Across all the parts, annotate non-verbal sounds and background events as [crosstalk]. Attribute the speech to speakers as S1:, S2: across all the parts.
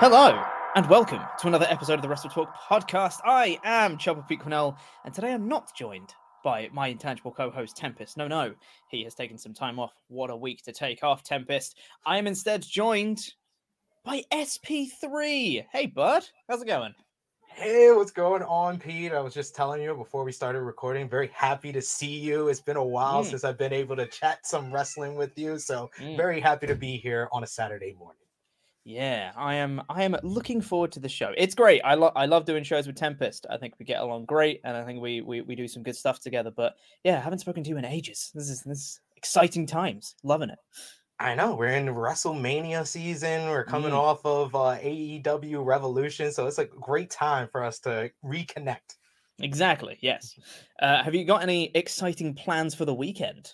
S1: Hello, and welcome to another episode of the Wrestle Talk podcast. I am Chopper Pete Quinnell, and today I'm not joined by my intangible co-host Tempest. No, no, he has taken some time off. What a week to take off, Tempest. I am instead joined by SP3. Hey, bud, how's it going?
S2: Hey, what's going on, Pete? I was just telling you before we started recording, very happy to see you. It's been a while
S1: Mm.
S2: since I've been able to chat some wrestling with you, so
S1: Mm.
S2: very happy to be here on a Saturday morning.
S1: Yeah, I am. I am looking forward to the show. It's great. I love. I love doing shows with Tempest. I think we get along great, and I think we we, we do some good stuff together. But yeah, I haven't spoken to you in ages. This is this is exciting times. Loving it.
S2: I know we're in WrestleMania season. We're coming
S1: Mm.
S2: off of uh, AEW Revolution, so it's a great time for us to reconnect.
S1: Exactly. Yes. Uh, have you got any exciting plans for the weekend?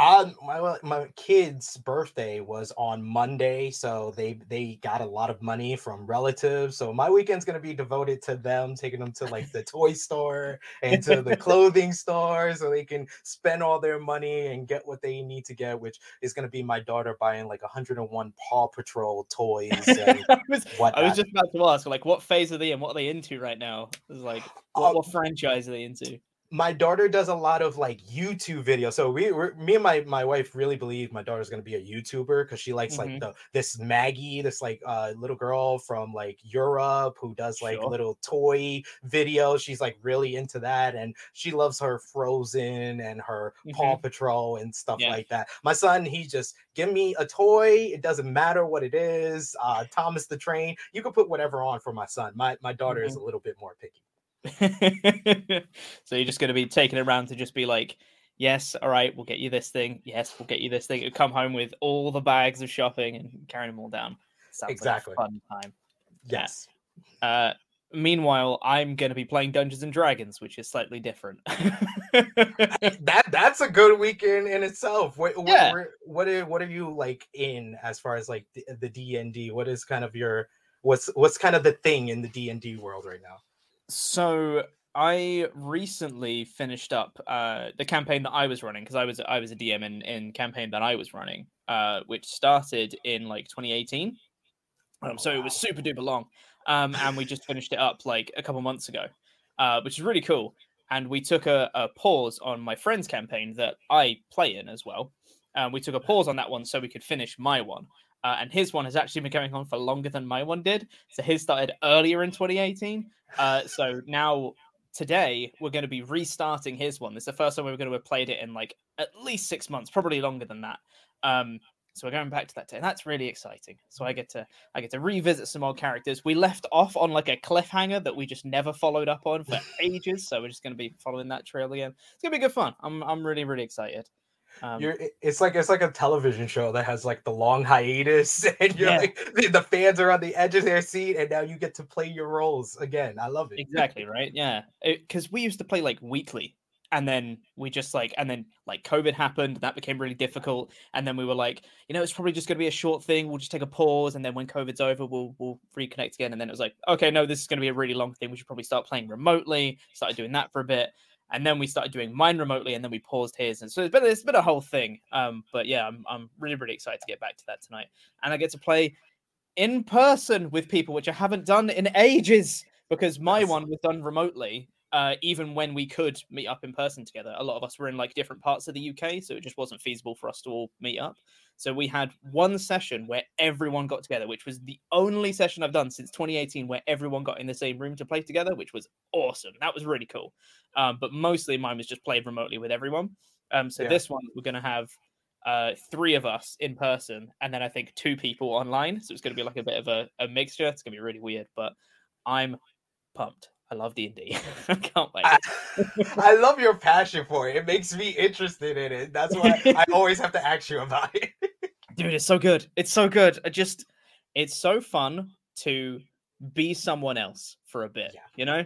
S2: My my kid's birthday was on Monday, so they they got a lot of money from relatives. So my weekend's gonna be devoted to them, taking them to like the toy store and to the [laughs] clothing store, so they can spend all their money and get what they need to get. Which is gonna be my daughter buying like 101 Paw Patrol toys and [laughs]
S1: I was, I was just about to ask, like, what phase are they in? What are they into right now? It's like, what,
S2: Um,
S1: what franchise are they into?
S2: My daughter does a lot of like YouTube videos. So we were me and my my wife really believe my daughter's gonna be a YouTuber because she likes
S1: Mhm.
S2: like the this Maggie, this like uh little girl from like Europe who does like
S1: Sure.
S2: little toy videos. She's like really into that, and she loves her Frozen and her Paw Patrol and stuff
S1: Yeah.
S2: like that. My son, he just give me a toy. It doesn't matter what it is. Uh Thomas the Train. You can put whatever on for my son. My my daughter is a little bit more picky. [laughs]
S1: so you're just going to be taking it around to just be like, yes, all right, we'll get you this thing. Yes, we'll get you this thing. You come home with all the bags of shopping and carrying them all down. Sounds
S2: Exactly.
S1: like fun time. Yeah.
S2: Yes.
S1: Uh, meanwhile, I'm going to be playing Dungeons and Dragons, which is slightly different. [laughs]
S2: that that's a good weekend in itself. What what
S1: Yeah.
S2: what are what are you like in as far as like the, the D and D? What is kind of your what's what's kind of the thing in the D and D world right now?
S1: So I recently finished up uh, the campaign that I was running because I was I was a DM in in campaign that I was running, uh, which started in like 2018. Um, so it was super duper long, um, and we just finished it up like a couple months ago, uh, which is really cool. And we took a, a pause on my friend's campaign that I play in as well. Um, we took a pause on that one so we could finish my one. Uh, and his one has actually been going on for longer than my one did. So his started earlier in 2018. Uh, so now today we're going to be restarting his one. This is the first time we're going to have played it in like at least six months, probably longer than that. Um, so we're going back to that day. And that's really exciting. So I get to I get to revisit some old characters. We left off on like a cliffhanger that we just never followed up on for [laughs] ages. So we're just going to be following that trail again. It's gonna be good fun. I'm I'm really really excited. Um,
S2: You're it's like it's like a television show that has like the long hiatus [laughs] and you're
S1: Yeah.
S2: like the, fans are on the edge of their seat and now you get to play your roles again. I love it.
S1: exactly right yeah because we used to play like weekly and then we just like and then like covid happened that became really difficult and then we were like you know it's probably just going to be a short thing we'll just take a pause and then when covid's over we'll we'll reconnect again and then it was like okay no this is going to be a really long thing we should probably start playing remotely started doing that for a bit and then we started doing mine remotely and then we paused his and so it's been it's been a whole thing um but yeah i'm, I'm really really excited to get back to that tonight and i get to play in person with people which i haven't done in ages because my
S2: Nice.
S1: one was done remotely uh, even when we could meet up in person together. A lot of us were in like different parts of the UK, so it just wasn't feasible for us to all meet up. So we had one session where everyone got together, which was the only session I've done since 2018 where everyone got in the same room to play together, which was awesome. That was really cool. Um, but mostly mine was just played remotely with everyone. Um, so
S2: Yeah.
S1: this one we're gonna have uh three of us in person and then I think two people online. So it's gonna be like a bit of a, a mixture. It's gonna be really weird, but I'm pumped. I love D and D. [laughs] I can't wait.
S2: I, [laughs] I love your passion for it. It makes me interested in it. That's why [laughs] I always have to ask you about it.
S1: dude it's so good it's so good i just it's so fun to be someone else for a bit
S2: Yeah.
S1: you know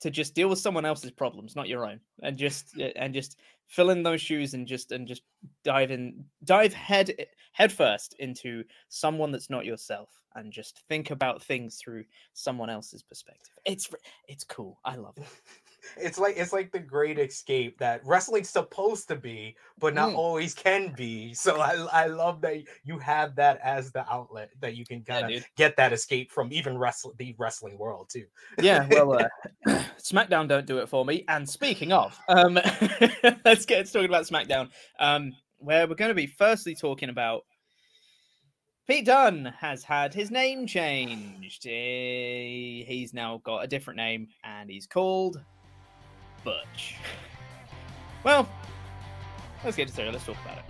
S1: to just deal with someone else's problems not your own and just and just fill in those shoes and just and just dive in dive head head first into someone that's not yourself and just think about things through someone else's perspective it's it's cool i love it [laughs]
S2: It's like it's like the great escape that wrestling's supposed to be, but not
S1: Mm.
S2: always can be. So I I love that you have that as the outlet that you can kind of
S1: dude
S2: get that escape from even wrestle the wrestling world too.
S1: yeah well uh, [laughs] [clears throat] smackdown don't do it for me and speaking of um [laughs] let's get talking about smackdown um where we're going to be firstly talking about pete dunne has had his name changed. Eh, he's now got a different name and he's called butch. [laughs] Well let's get to it let's talk about it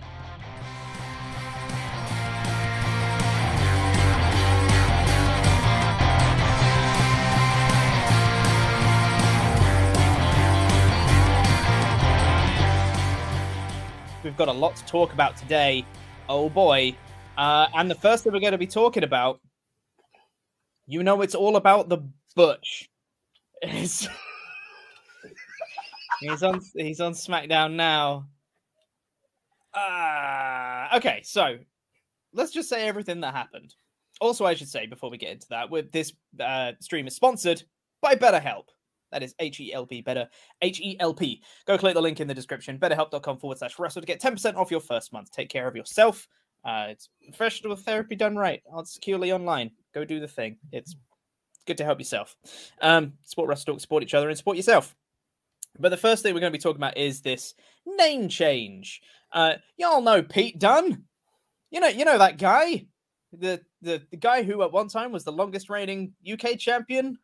S1: We've got a lot to talk about today. Oh boy. Uh, and the first thing we're going to be talking about, you know, it's all about the Butch. [laughs] He's on he's on SmackDown now. Uh, okay, so let's just say everything that happened. Also, I should say before we get into that, with this uh, stream is sponsored by BetterHelp. That is H E L P, better H E L P. Go click the link in the description, betterhelp.com forward slash wrestle to get 10% off your first month. Take care of yourself. Uh, it's professional therapy done right, on securely online. Go do the thing. It's good to help yourself. Um, support Wrestle Talk, support each other, and support yourself. But the first thing we're going to be talking about is this name change. Uh, y'all know Pete Dunne. You know, you know that guy, the the the guy who at one time was the longest reigning UK champion.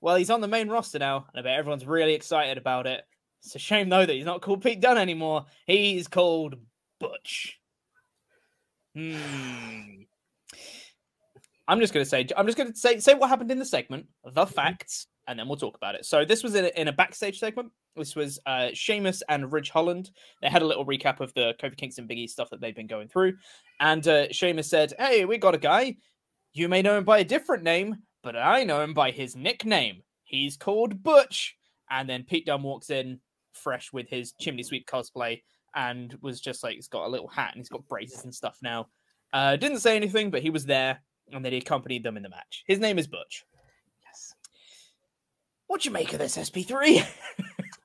S1: Well, he's on the main roster now, and I bet everyone's really excited about it. It's a shame though that he's not called Pete Dunne anymore. He's called Butch. Hmm. I'm just going to say, I'm just going to say, say what happened in the segment, the facts, and then we'll talk about it. So this was in a, in a backstage segment. This was uh, Sheamus and Ridge Holland. They had a little recap of the Kofi Kingston Biggie stuff that they've been going through, and uh, Sheamus said, "Hey, we got a guy. You may know him by a different name, but I know him by his nickname. He's called Butch." And then Pete Dunne walks in, fresh with his chimney sweep cosplay, and was just like, he's got a little hat and he's got braces and stuff now. Uh, didn't say anything, but he was there, and then he accompanied them in the match. His name is Butch.
S2: Yes.
S1: What you make of this, SP3?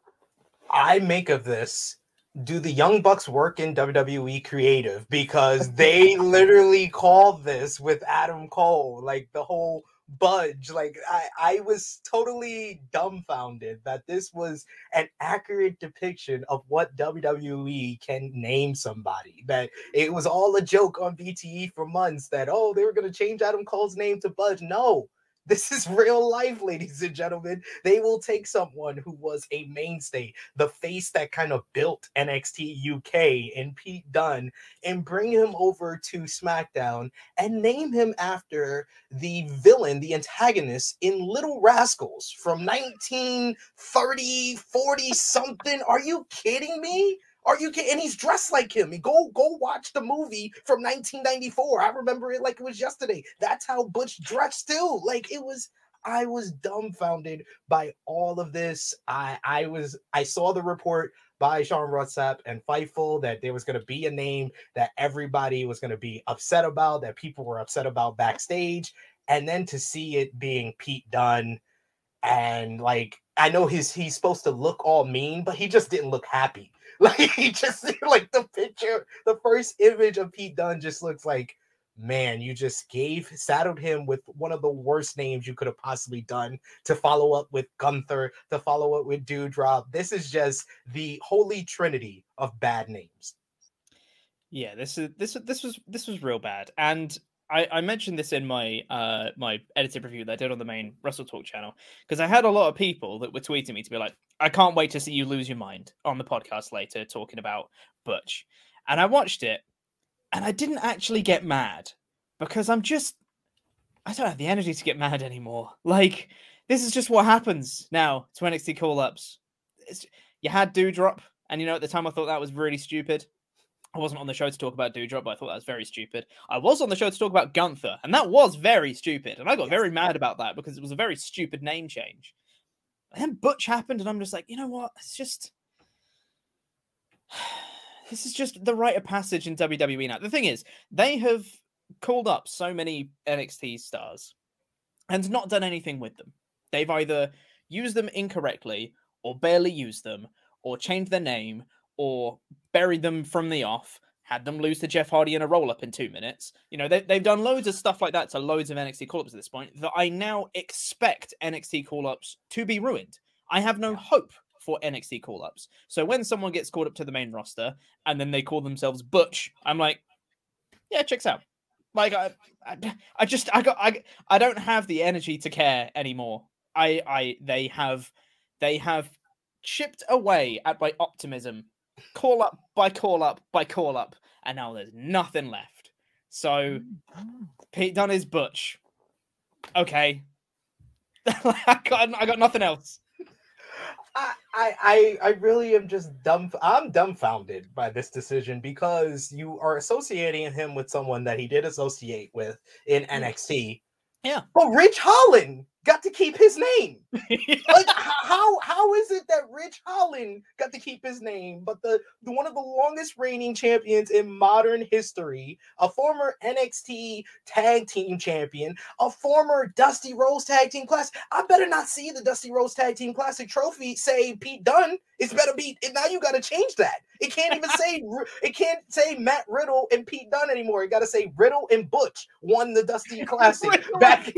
S1: [laughs]
S2: I make of this. Do the Young Bucks work in WWE creative? Because they [laughs] literally called this with Adam Cole, like the whole budge. Like I, I was totally dumbfounded that this was an accurate depiction of what WWE can name somebody. That it was all a joke on BTE for months that oh they were gonna change Adam Cole's name to Budge. No, this is real life, ladies and gentlemen. They will take someone who was a mainstay, the face that kind of built NXT UK and Pete Dunne, and bring him over to SmackDown and name him after the villain, the antagonist in Little Rascals from 1930, 40 something. Are you kidding me? Are you kidding? And he's dressed like him. Go go watch the movie from 1994. I remember it like it was yesterday. That's how Butch dressed too. Like it was. I was dumbfounded by all of this. I I was I saw the report by Sean Ross Sapp and Fightful that there was going to be a name that everybody was going to be upset about, that people were upset about backstage, and then to see it being Pete Dunne and like I know he's he's supposed to look all mean, but he just didn't look happy. [laughs] Like he just like the picture, the first image of Pete Dunne just looks like man, you just gave saddled him with one of the worst names you could have possibly done to follow up with Gunther, to follow up with Doudrop. This is just the holy trinity of bad names.
S1: Yeah, this is this this was this was real bad, and I, I mentioned this in my uh my edited review that I did on the main Wrestle Talk channel because I had a lot of people that were tweeting me to be like, I can't wait to see you lose your mind on the podcast later talking about Butch, and I watched it, and I didn't actually get mad because I'm just I don't have the energy to get mad anymore. Like this is just what happens now to NXT call ups. You had Doudrop, and you know at the time I thought that was really stupid. I wasn't on the show to talk about Doudrop, but I thought that was very stupid. I was on the show to talk about Gunther, and that was very stupid. And I got yes. very mad about that because it was a very stupid name change. And then Butch happened, and I'm just like, you know what? It's just. [sighs] This is just the rite of passage in WWE now. The thing is, they have called up so many NXT stars and not done anything with them. They've either used them incorrectly or barely used them or changed their name or buried them from the off, had them lose to Jeff Hardy in a roll up in two minutes. You know, they, they've done loads of stuff like that to loads of NXT call ups at this point that I now expect NXT call ups to be ruined. I have no hope for NXT call ups. So when someone gets called up to the main roster and then they call themselves Butch, I'm like, yeah, checks out. Like I, I, I just I got I I don't have the energy to care anymore. I I they have they have chipped away at my optimism call up by call up by call up, and now there's nothing left. So. Pete Dunne is Butch. Okay. [laughs] I got I got nothing else.
S2: I, I I really am just dumb. I'm dumbfounded by this decision because you are associating him with someone that he did associate with in NXT.
S1: Yeah.
S2: But Ridge Holland got to keep his name. [laughs] like how how is it that Ridge Holland got to keep his name, but the, the one of the longest reigning champions in modern history, a former NXT tag team champion, a former Dusty Rhodes tag team classic. I better not see the Dusty Rhodes tag team classic trophy say Pete Dunne. It's better be now you gotta change that. It can't even [laughs] say it can't say Matt Riddle and Pete Dunne anymore. You gotta say Riddle and Butch won the Dusty [laughs] Classic back.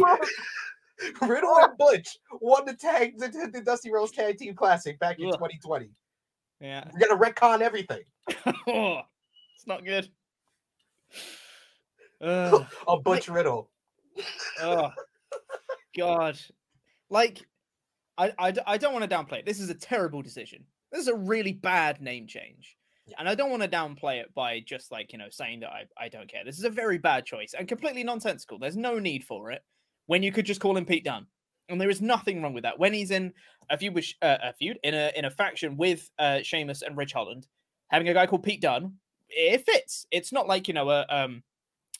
S2: [laughs] Riddle and Butch won the tag the, the Dusty Rhodes Tag Team Classic back in Ugh. 2020.
S1: Yeah,
S2: we're gonna retcon everything.
S1: oh, [laughs] it's not good.
S2: Uh, [laughs] a Butch like, Riddle.
S1: oh God, like I, I I don't want to downplay it. This is a terrible decision. This is a really bad name change. And I don't want to downplay it by just like, you know, saying that I, I don't care. This is a very bad choice and completely nonsensical. There's no need for it when you could just call him Pete Dunne. And there is nothing wrong with that. When he's in a feud with uh, a feud in a in a faction with uh Sheamus and Ridge Holland, having a guy called Pete Dunne, it fits. It's not like, you know, a um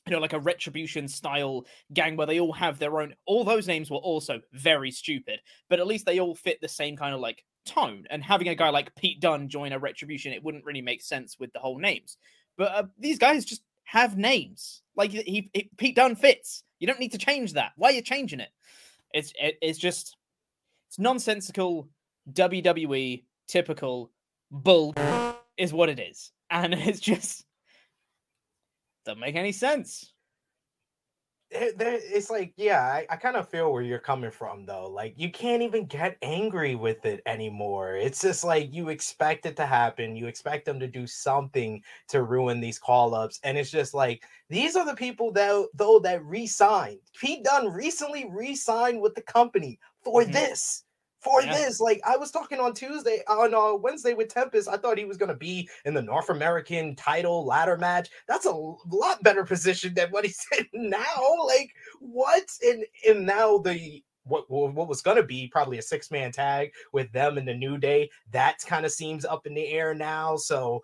S1: you know, like a retribution style gang where they all have their own. All those names were also very stupid, but at least they all fit the same kind of like tone. And having a guy like Pete Dunne join a retribution, it wouldn't really make sense with the whole names. But uh, these guys just have names. Like he, he, Pete Dunne fits. You don't need to change that. Why are you changing it? It's it, it's just it's nonsensical WWE typical bull is what it is, and [laughs] it's just doesn't make any sense
S2: it's like yeah i, I kind of feel where you're coming from though like you can't even get angry with it anymore. It's just like you expect it to happen you expect them to do something to ruin these call-ups and it's just like these are the people that though that re-signed. Pete dunne recently re-signed with the company for mm-hmm. this for yeah. this. Like I was talking on Tuesday, on uh, Wednesday with Tempest, I thought he was going to be in the North American title ladder match. That's a lot better position than what he's [laughs] in now. Like what? And and now the what what was going to be probably a six man tag with them and the New Day that kind of seems up in the air now. So.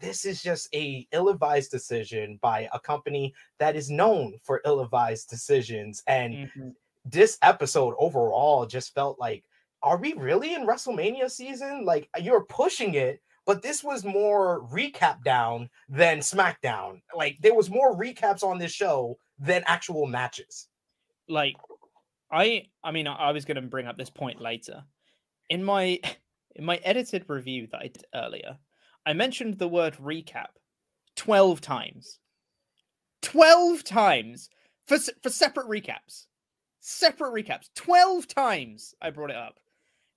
S2: this is just a ill-advised decision by a company that is known for ill-advised decisions and mm-hmm this episode overall just felt like, are we really in WrestleMania season? Like uh, you're pushing it, but this was more recap down than SmackDown. Like there was more recaps on this show than actual matches.
S1: Like I I mean I was going to bring up this point later. In my [laughs] in my edited review that I did earlier, I mentioned the word recap 12 times. 12 times for for separate recaps. Separate recaps. 12 times I brought it up.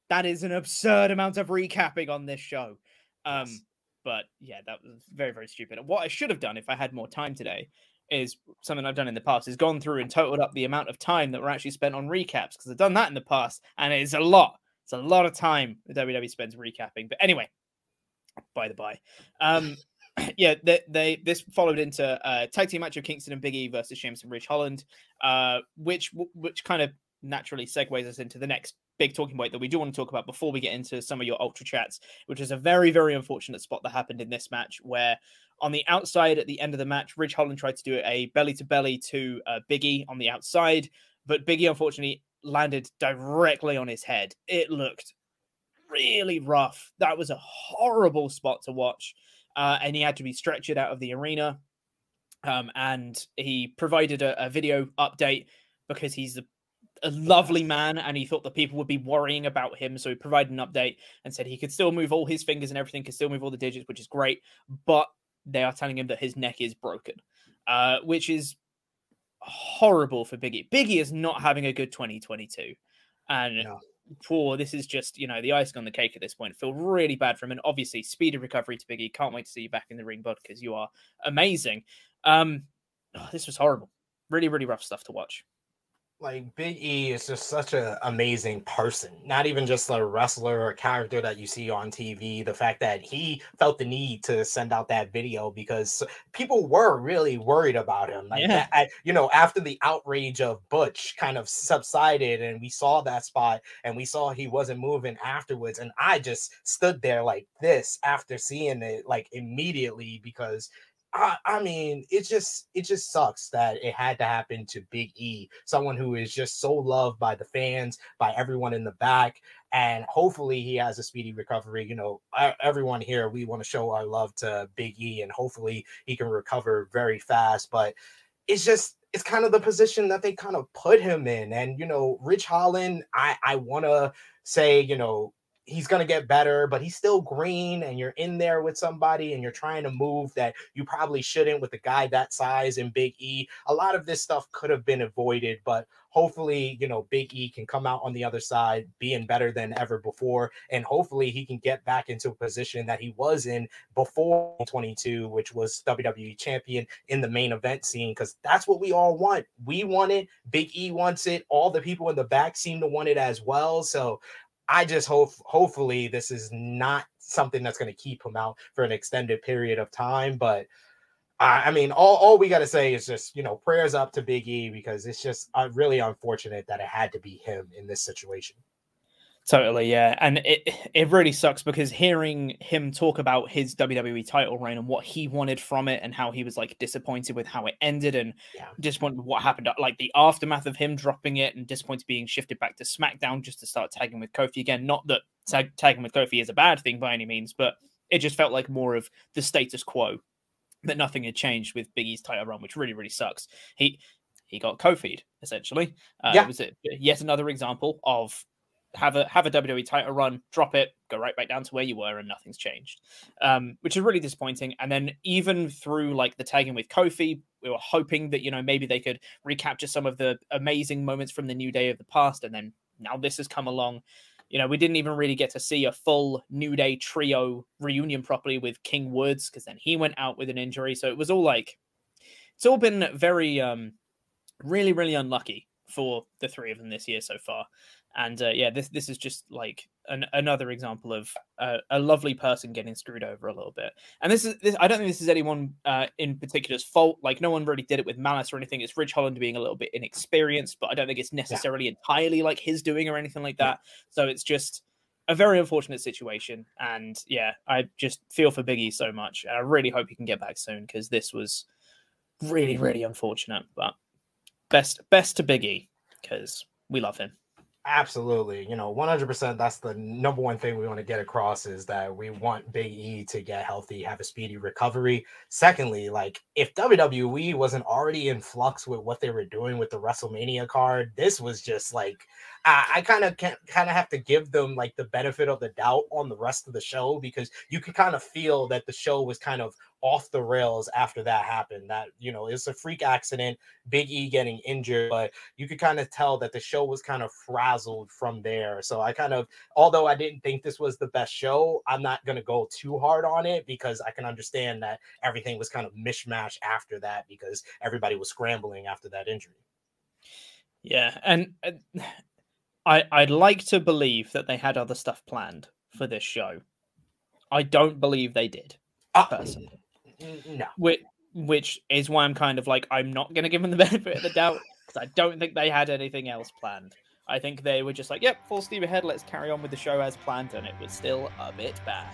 S1: That is an absurd amount of recapping on this show. Um yes. but yeah, that was very very stupid. What I should have done if I had more time today is something I've done in the past is gone through and totaled up the amount of time that were actually spent on recaps because I've done that in the past and it is a lot. It's a lot of time the WWE spends recapping. But anyway, by the by, um, [clears throat] yeah, they, they this followed into uh, tag team match of Kingston and Big E versus Sheamus and Ridge Holland, uh, which which kind of naturally segues us into the next big talking point that we do want to talk about before we get into some of your ultra chats, which is a very very unfortunate spot that happened in this match where on the outside at the end of the match, Ridge Holland tried to do a belly to belly to uh, Biggie on the outside, but Biggie unfortunately landed directly on his head. It looked really rough. That was a horrible spot to watch uh, and he had to be stretchered out of the arena. Um, and he provided a, a, video update because he's a, a, lovely man and he thought that people would be worrying about him. So he provided an update and said he could still move all his fingers and everything, could still move all the digits, which is great. But they are telling him that his neck is broken, uh, which is horrible for Biggie. Biggie is not having a good 2022. And poor. This is just, you know, the icing on the cake at this point. Feel really bad for him. And obviously, speed of recovery to Biggie. Can't wait to see you back in the ring, bud, because you are amazing. Um, oh, this was horrible. Really, really rough stuff to watch
S2: like Big E is just such an amazing person. Not even just a wrestler or character that you see on TV. The fact that he felt the need to send out that video because people were really worried about him. Like, yeah. That, you know, after the outrage of Butch kind of subsided, and we saw that spot, and we saw he wasn't moving afterwards, and I just stood there like this after seeing it, like immediately because I, I mean, it just it just sucks that it had to happen to Big E, someone who is just so loved by the fans, by everyone in the back, and hopefully he has a speedy recovery. You know, everyone here, we want to show our love to Big E, and hopefully he can recover very fast. But it's just it's kind of the position that they kind of put him in, and you know, Ridge Holland, I I want to say, you know, he's going to get better, but he's still green and you're in there with somebody and you're trying to move that you probably shouldn't with a guy that size and Big E. A lot of this stuff could have been avoided, but hopefully, you know, Big E can come out on the other side being better than ever before and hopefully he can get back into a position that he was in before 22, which was WWE champion in the main event scene cuz that's what we all want. We want it, Big E wants it, all the people in the back seem to want it as well. So I just hope hopefully this is not something that's going to keep him out for an extended period of time. But I, I mean, all, all we got to say is just, you know, prayers up to Big E because it's just uh, really unfortunate that it had to be him in this situation.
S1: Totally, yeah, and it it really sucks because hearing him talk about his WWE title reign and what he wanted from it, and how he was like disappointed with how it ended, and yeah. disappointed with what happened, like the aftermath of him dropping it, and disappointed being shifted back to SmackDown just to start tagging with Kofi again. Not that tag- tagging with Kofi is a bad thing by any means, but it just felt like more of the status quo that nothing had changed with Big E's title run, which really really sucks. He he got Kofi'd essentially. Uh, yeah. Was a, yet another example of have a have a WWE title run, drop it, go right back down to where you were, and nothing's changed, um, which is really disappointing. And then even through like the tagging with Kofi, we were hoping that you know maybe they could recapture some of the amazing moments from the New Day of the past, and then now this has come along. You know, we didn't even really get to see a full New Day trio reunion properly with King Woods because then he went out with an injury. So it was all like, it's all been very, um, really, really unlucky for the three of them this year so far. And uh, yeah, this this is just like an, another example of uh, a lovely person getting screwed over a little bit. And this is this, I don't think this is anyone uh, in particular's fault. Like no one really did it with malice or anything. It's Ridge Holland being a little bit inexperienced, but I don't think it's necessarily yeah. entirely like his doing or anything like that. Yeah. So it's just a very unfortunate situation. And yeah, I just feel for Biggie so much. I really hope he can get back soon because this was really really unfortunate. But best best to Biggie because we love him.
S2: Absolutely. You know, 100% that's the number one thing we want to get across is that we want Big E to get healthy, have a speedy recovery. Secondly, like if WWE wasn't already in flux with what they were doing with the WrestleMania card, this was just like I, kind of can't kind of have to give them like the benefit of the doubt on the rest of the show because you could kind of feel that the show was kind of off the rails after that happened. That you know, it's a freak accident, Big E getting injured, but you could kind of tell that the show was kind of frazzled from there. So I kind of, although I didn't think this was the best show, I'm not gonna go too hard on it because I can understand that everything was kind of mishmash after that because everybody was scrambling after that injury.
S1: Yeah, and [sighs] I I'd like to believe that they had other stuff planned for this show. I don't believe they did.
S2: Uh,
S1: personally.
S2: No.
S1: Which, which is why I'm kind of like I'm not going to give them the [laughs] benefit of the doubt because I don't think they had anything else planned. I think they were just like, "Yep, full steam ahead. Let's carry on with the show as planned," and it was still a bit bad.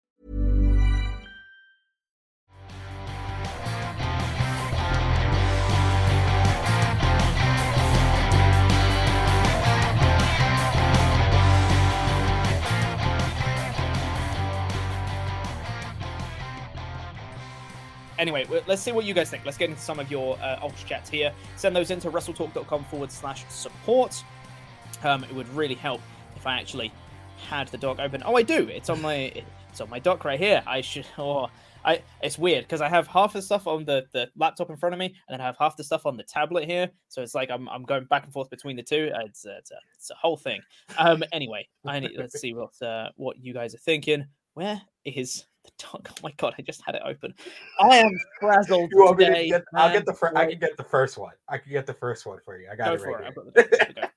S1: Anyway, let's see what you guys think. Let's get into some of your uh, Ultra chats here. Send those into wrestletalk.com forward slash support. Um, it would really help if I actually had the doc open. Oh, I do. It's on my it's on my dock right here. I should. [laughs] Oh, I. It's weird because I have half the stuff on the, the laptop in front of me, and then I have half the stuff on the tablet here. So it's like I'm, I'm going back and forth between the two. Uh, It's a, it's a, it's a whole thing. Um. Anyway, I need, let's see what uh, what you guys are thinking. Where is the? [laughs] Oh my god, I just had it open. [laughs] I am frazzled
S2: You want me to
S1: today.
S2: get, I'll get the fir- I can get the first one. I can get the first one for you. I got
S1: Go
S2: it right
S1: it.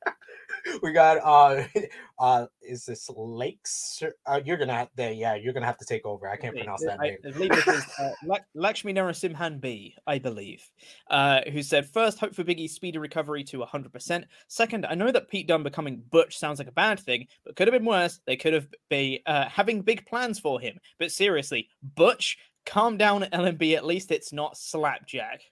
S1: [laughs]
S2: we got uh [laughs] uh is this lakes uh, you're gonna have to yeah you're gonna have to take over i can't pronounce that
S1: I,
S2: name
S1: I believe this is [laughs] uh, Lakshmi Narasimhan B, I believe, uh, who said, First, hope for Big E's speedy recovery to 100%. Second, I know that Pete Dunne becoming Butch sounds like a bad thing, but could have been worse. They could have been uh, having big plans for him. But seriously, Butch, calm down, LMB. At least it's not Slapjack.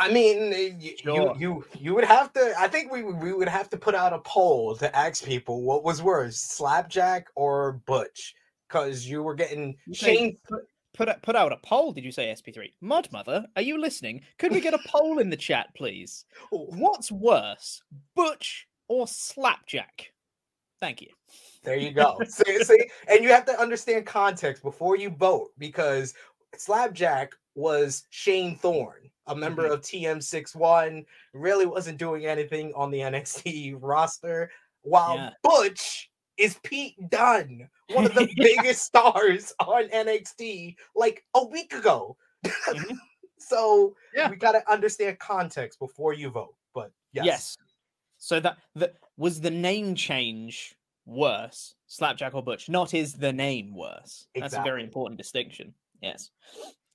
S2: I mean eh, y-
S1: Sure.
S2: you you you would have to i think we would- we would have to put out a poll to ask people what was worse slapjack or butch because you were getting
S1: You
S2: shane
S1: Put, put, out- put out a poll, did you say, SP3? Mud Mother, are you listening? Could we get a poll in the chat, please? [laughs] What's worse, Butch or Slapjack? Thank you.
S2: There you go. [laughs] see, see, and you have to understand context before you vote because Slapjack was Shane Thorne, a member
S1: Mhm.
S2: of TM61, really wasn't doing anything on the [laughs] NXT roster, while
S1: Yeah.
S2: Butch is Pete Dunne, one of the [laughs] biggest stars on NXT like a week ago.
S1: Mhm. [laughs]
S2: so
S1: Yeah.
S2: we got to understand context before you vote. But yes.
S1: Yes. So that that was the name change worse, Slapjack or Butch? Not is the name worse. That's a very important distinction. Yes.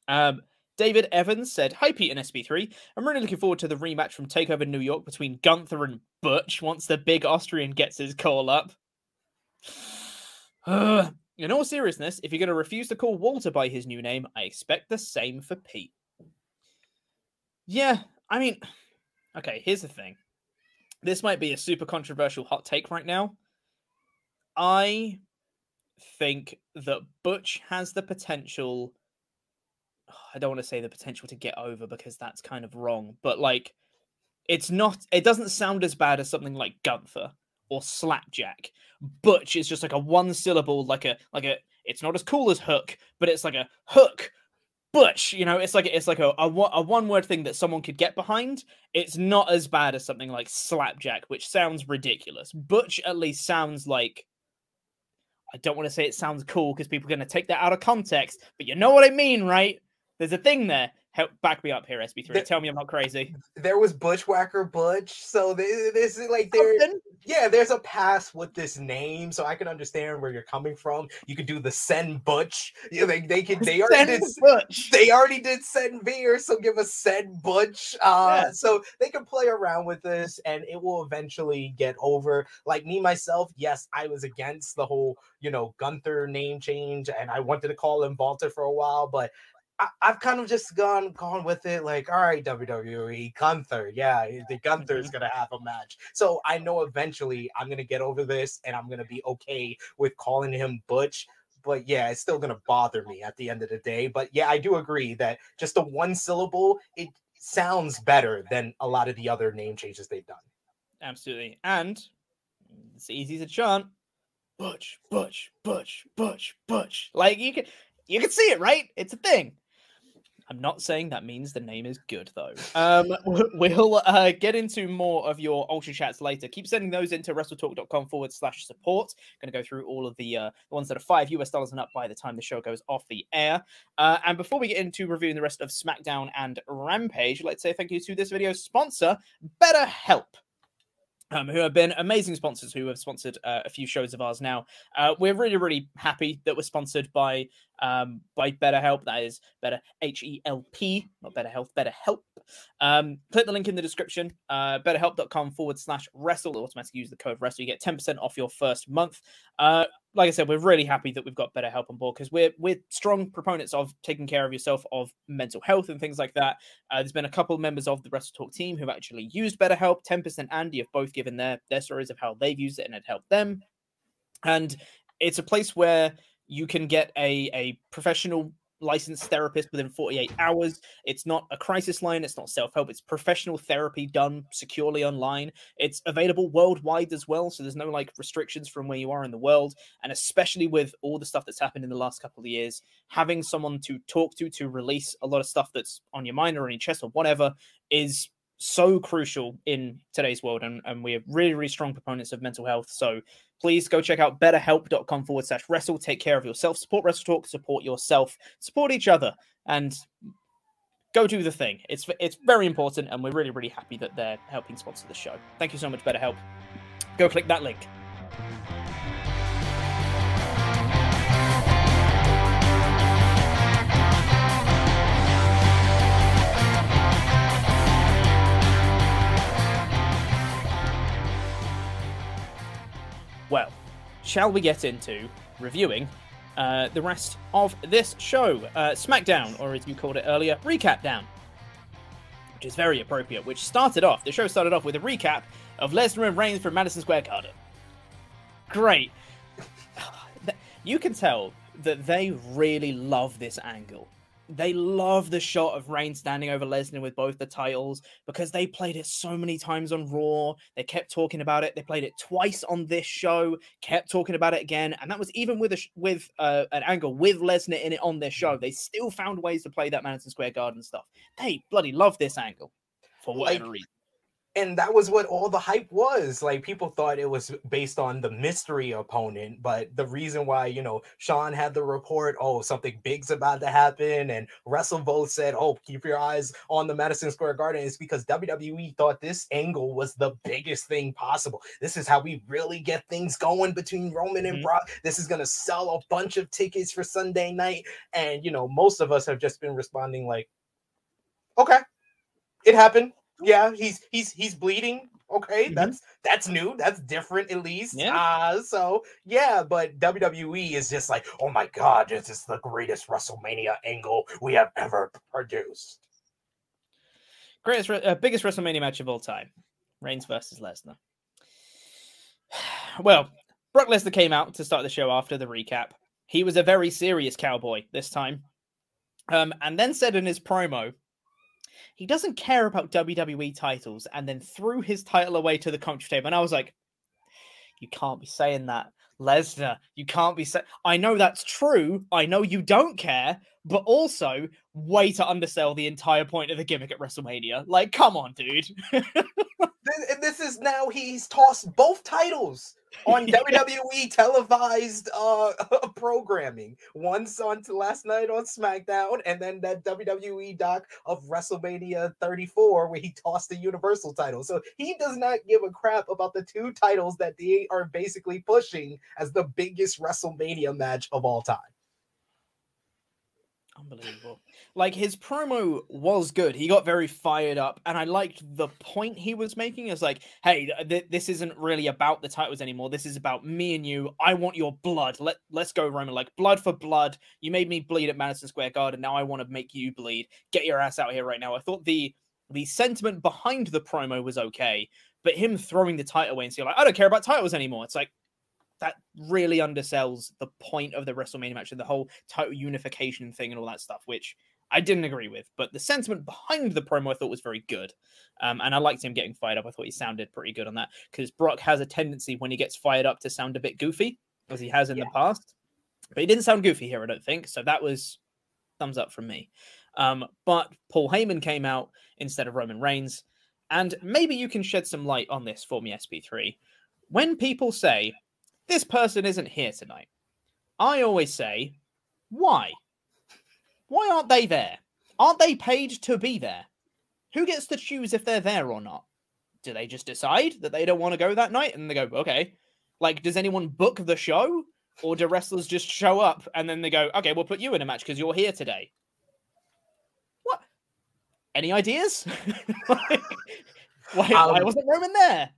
S1: Um, David Evans said, "Hi Pete and SP3. I'm really looking forward to the rematch from Takeover New York between Gunther and Butch once the big Austrian gets his call up." [sighs] In all seriousness, if you're going to refuse to call Walter by his new name, I expect the same for Pete. Yeah, I mean, [sighs] okay, here's the thing. This might be a super controversial hot take right now. I think that Butch has the potential. I don't want to say the potential to get over because that's kind of wrong, but like, it's not. It doesn't sound as bad as something like Gunther or Slapjack. Butch is just like a one syllable, like a like a. It's not as cool as Hook, but it's like a Hook Butch, you know, it's like it's like a, a, a one word thing that someone could get behind. It's not as bad as something like slapjack, which sounds ridiculous. Butch at least sounds like I don't want to say it sounds cool because people are going to take that out of context, but you know what I mean, right? There's a thing there help back me up here, SP3. There, Tell me I'm not crazy.
S2: There was Bushwhacker Butch, so this is like there. Yeah, there's a pass with this name, so I can understand where you're coming from. You could do the Send Butch. Yeah, they they can they [laughs] already did Butch. They already did Send Veer, so give us Send Butch. Uh, yeah. so they can play around with this, and it will eventually get over. Like me myself, yes, I was against the whole you know Gunther name change, and I wanted to call him Walter for a while, but I, have kind of just gone gone with it, like, all right, WWE, Gunther, yeah, the Gunther is mm-hmm. gonna have a match. So I know eventually I'm gonna get over this and I'm gonna be okay with calling him Butch. But yeah, it's still gonna bother me at the end of the day. But yeah, I do agree that just the one syllable, it sounds better than a lot of the other name changes they've done.
S1: Absolutely. And it's easy to chant. Butch, Butch, Butch, Butch, Butch. Like you can you can see it, right? It's a thing. I'm not saying that means the name is good though. [laughs] Um, we'll uh, get into more of your ultra chats later. Keep sending those into wrestletalk.com forward slash support. Going to go through all of the uh, ones that are five US dollars and up by the time the show goes off the air. Uh, and before we get into reviewing the rest of SmackDown and Rampage, let's say thank you to this video's sponsor, BetterHelp um, who have been amazing sponsors who have sponsored uh, a few shows of ours now. Uh, we're really, really happy that we're sponsored by um, by BetterHelp. That is Better H E L P, not Better Health, Better Help. Um, click the link in the description. Uh, BetterHelp.com forward slash wrestle. Automatically use the code wrestle. You get ten percent off your first month. Uh, like I said, we're really happy that we've got BetterHelp on board because we're we're strong proponents of taking care of yourself, of mental health and things like that. Uh, there's been a couple of members of the Wrestle Talk team who've actually used BetterHelp. 10% Andy have both given their their stories of how they've used it and it helped them. And it's a place where you can get a a professional licensed therapist within 48 hours. It's not a crisis line, it's not self help, it's professional therapy done securely online. It's available worldwide as well, so there's no like restrictions from where you are in the world. And especially with all the stuff that's happened in the last couple of years, having someone to talk to to release a lot of stuff that's on your mind or in your chest or whatever is so crucial in today's world and, and we are really really strong proponents of mental health so please go check out betterhelp.com forward slash wrestle. Take care of yourself. Support wrestle talk. Support yourself. Support each other. And go do the thing. It's it's very important and we're really really happy that they're helping sponsor the show. Thank you so much betterhelp. Go click that link Well, shall we get into reviewing uh, the rest of this show? Uh, SmackDown, or as you called it earlier, Recap Down, which is very appropriate, which started off, the show started off with a recap of Lesnar and Reigns from Madison Square Garden. Great. [sighs] You can tell that they really love this angle they love the shot of Reigns standing over Lesnar with both the titles because they played it so many times on Raw. They kept talking about it. They played it twice on this show, kept talking about it again, and that was even with a with uh, an angle with Lesnar in it on this show. They still found ways to play that Madison Square Garden stuff. They bloody love this angle for whatever like, reason
S2: and that was what all the hype was. Like people thought it was based on the mystery opponent, but the reason why you know Sean had the report, oh something big's about to happen, and WrestleVote said, oh keep your eyes on the Madison Square Garden, is because WWE thought this angle was the biggest thing possible. This is how we really get things going between Roman and mm-hmm. Brock. This is gonna sell a bunch of tickets for Sunday night, and you know most of us have just been responding like, okay, it happened yeah, he's he's he's bleeding. Okay, mm-hmm. that's that's new. That's different at least. Yeah. Uh, so yeah, but WWE is just like, oh my god, this is the greatest WrestleMania angle we have ever produced.
S1: Greatest, uh, biggest WrestleMania match of all time: Reigns versus Lesnar. [sighs] Well, Brock Lesnar came out to start the show after the recap. He was a very serious cowboy this time. Um, and then said in his promo, he doesn't care about WWE titles, and then threw his title away to the commentary table. And I was like, you can't be saying that. Lesnar, you can't be saying. I know that's true. I know you don't care, but also way to undersell the entire point of the gimmick at WrestleMania. Like, come on, dude. [laughs]
S2: this, this is now he's tossed both titles on [laughs] yeah. WWE televised uh [laughs] programming. Once on last night on SmackDown, and then that WWE doc of WrestleMania 34 where he tossed the Universal title. So he does not give a crap about the two titles that they are basically pushing as the biggest WrestleMania match of all time.
S1: Unbelievable. Like his promo was good. He got very fired up, and I liked the point he was making. It's like, hey, th- this isn't really about the titles anymore. This is about me and you. I want your blood. Let let's go, Roman. Like blood for blood. You made me bleed at Madison Square Garden. Now I want to make you bleed. Get your ass out here right now. I thought the the sentiment behind the promo was okay, but him throwing the title away and saying like, I don't care about titles anymore. It's like, that really undersells the point of the WrestleMania match and the whole title unification thing and all that stuff, which I didn't agree with. But the sentiment behind the promo I thought was very good. Um, and I liked him getting fired up. I thought he sounded pretty good on that because Brock has a tendency when he gets fired up to sound a bit goofy, as he has in yeah. the past. But he didn't sound goofy here, I don't think. So that was thumbs up from me. Um, but Paul Heyman came out instead of Roman Reigns. And maybe you can shed some light on this for me, SP3. When people say this person isn't here tonight. I always say, why? Why aren't they there? Aren't they paid to be there? Who gets to choose if they're there or not? Do they just decide that they don't want to go that night and they go, okay? Like, does anyone book the show? Or do wrestlers just show up and then they go, okay, we'll put you in a match because you're here today? What? Any ideas? [laughs] like, why, um, why wasn't Roman there?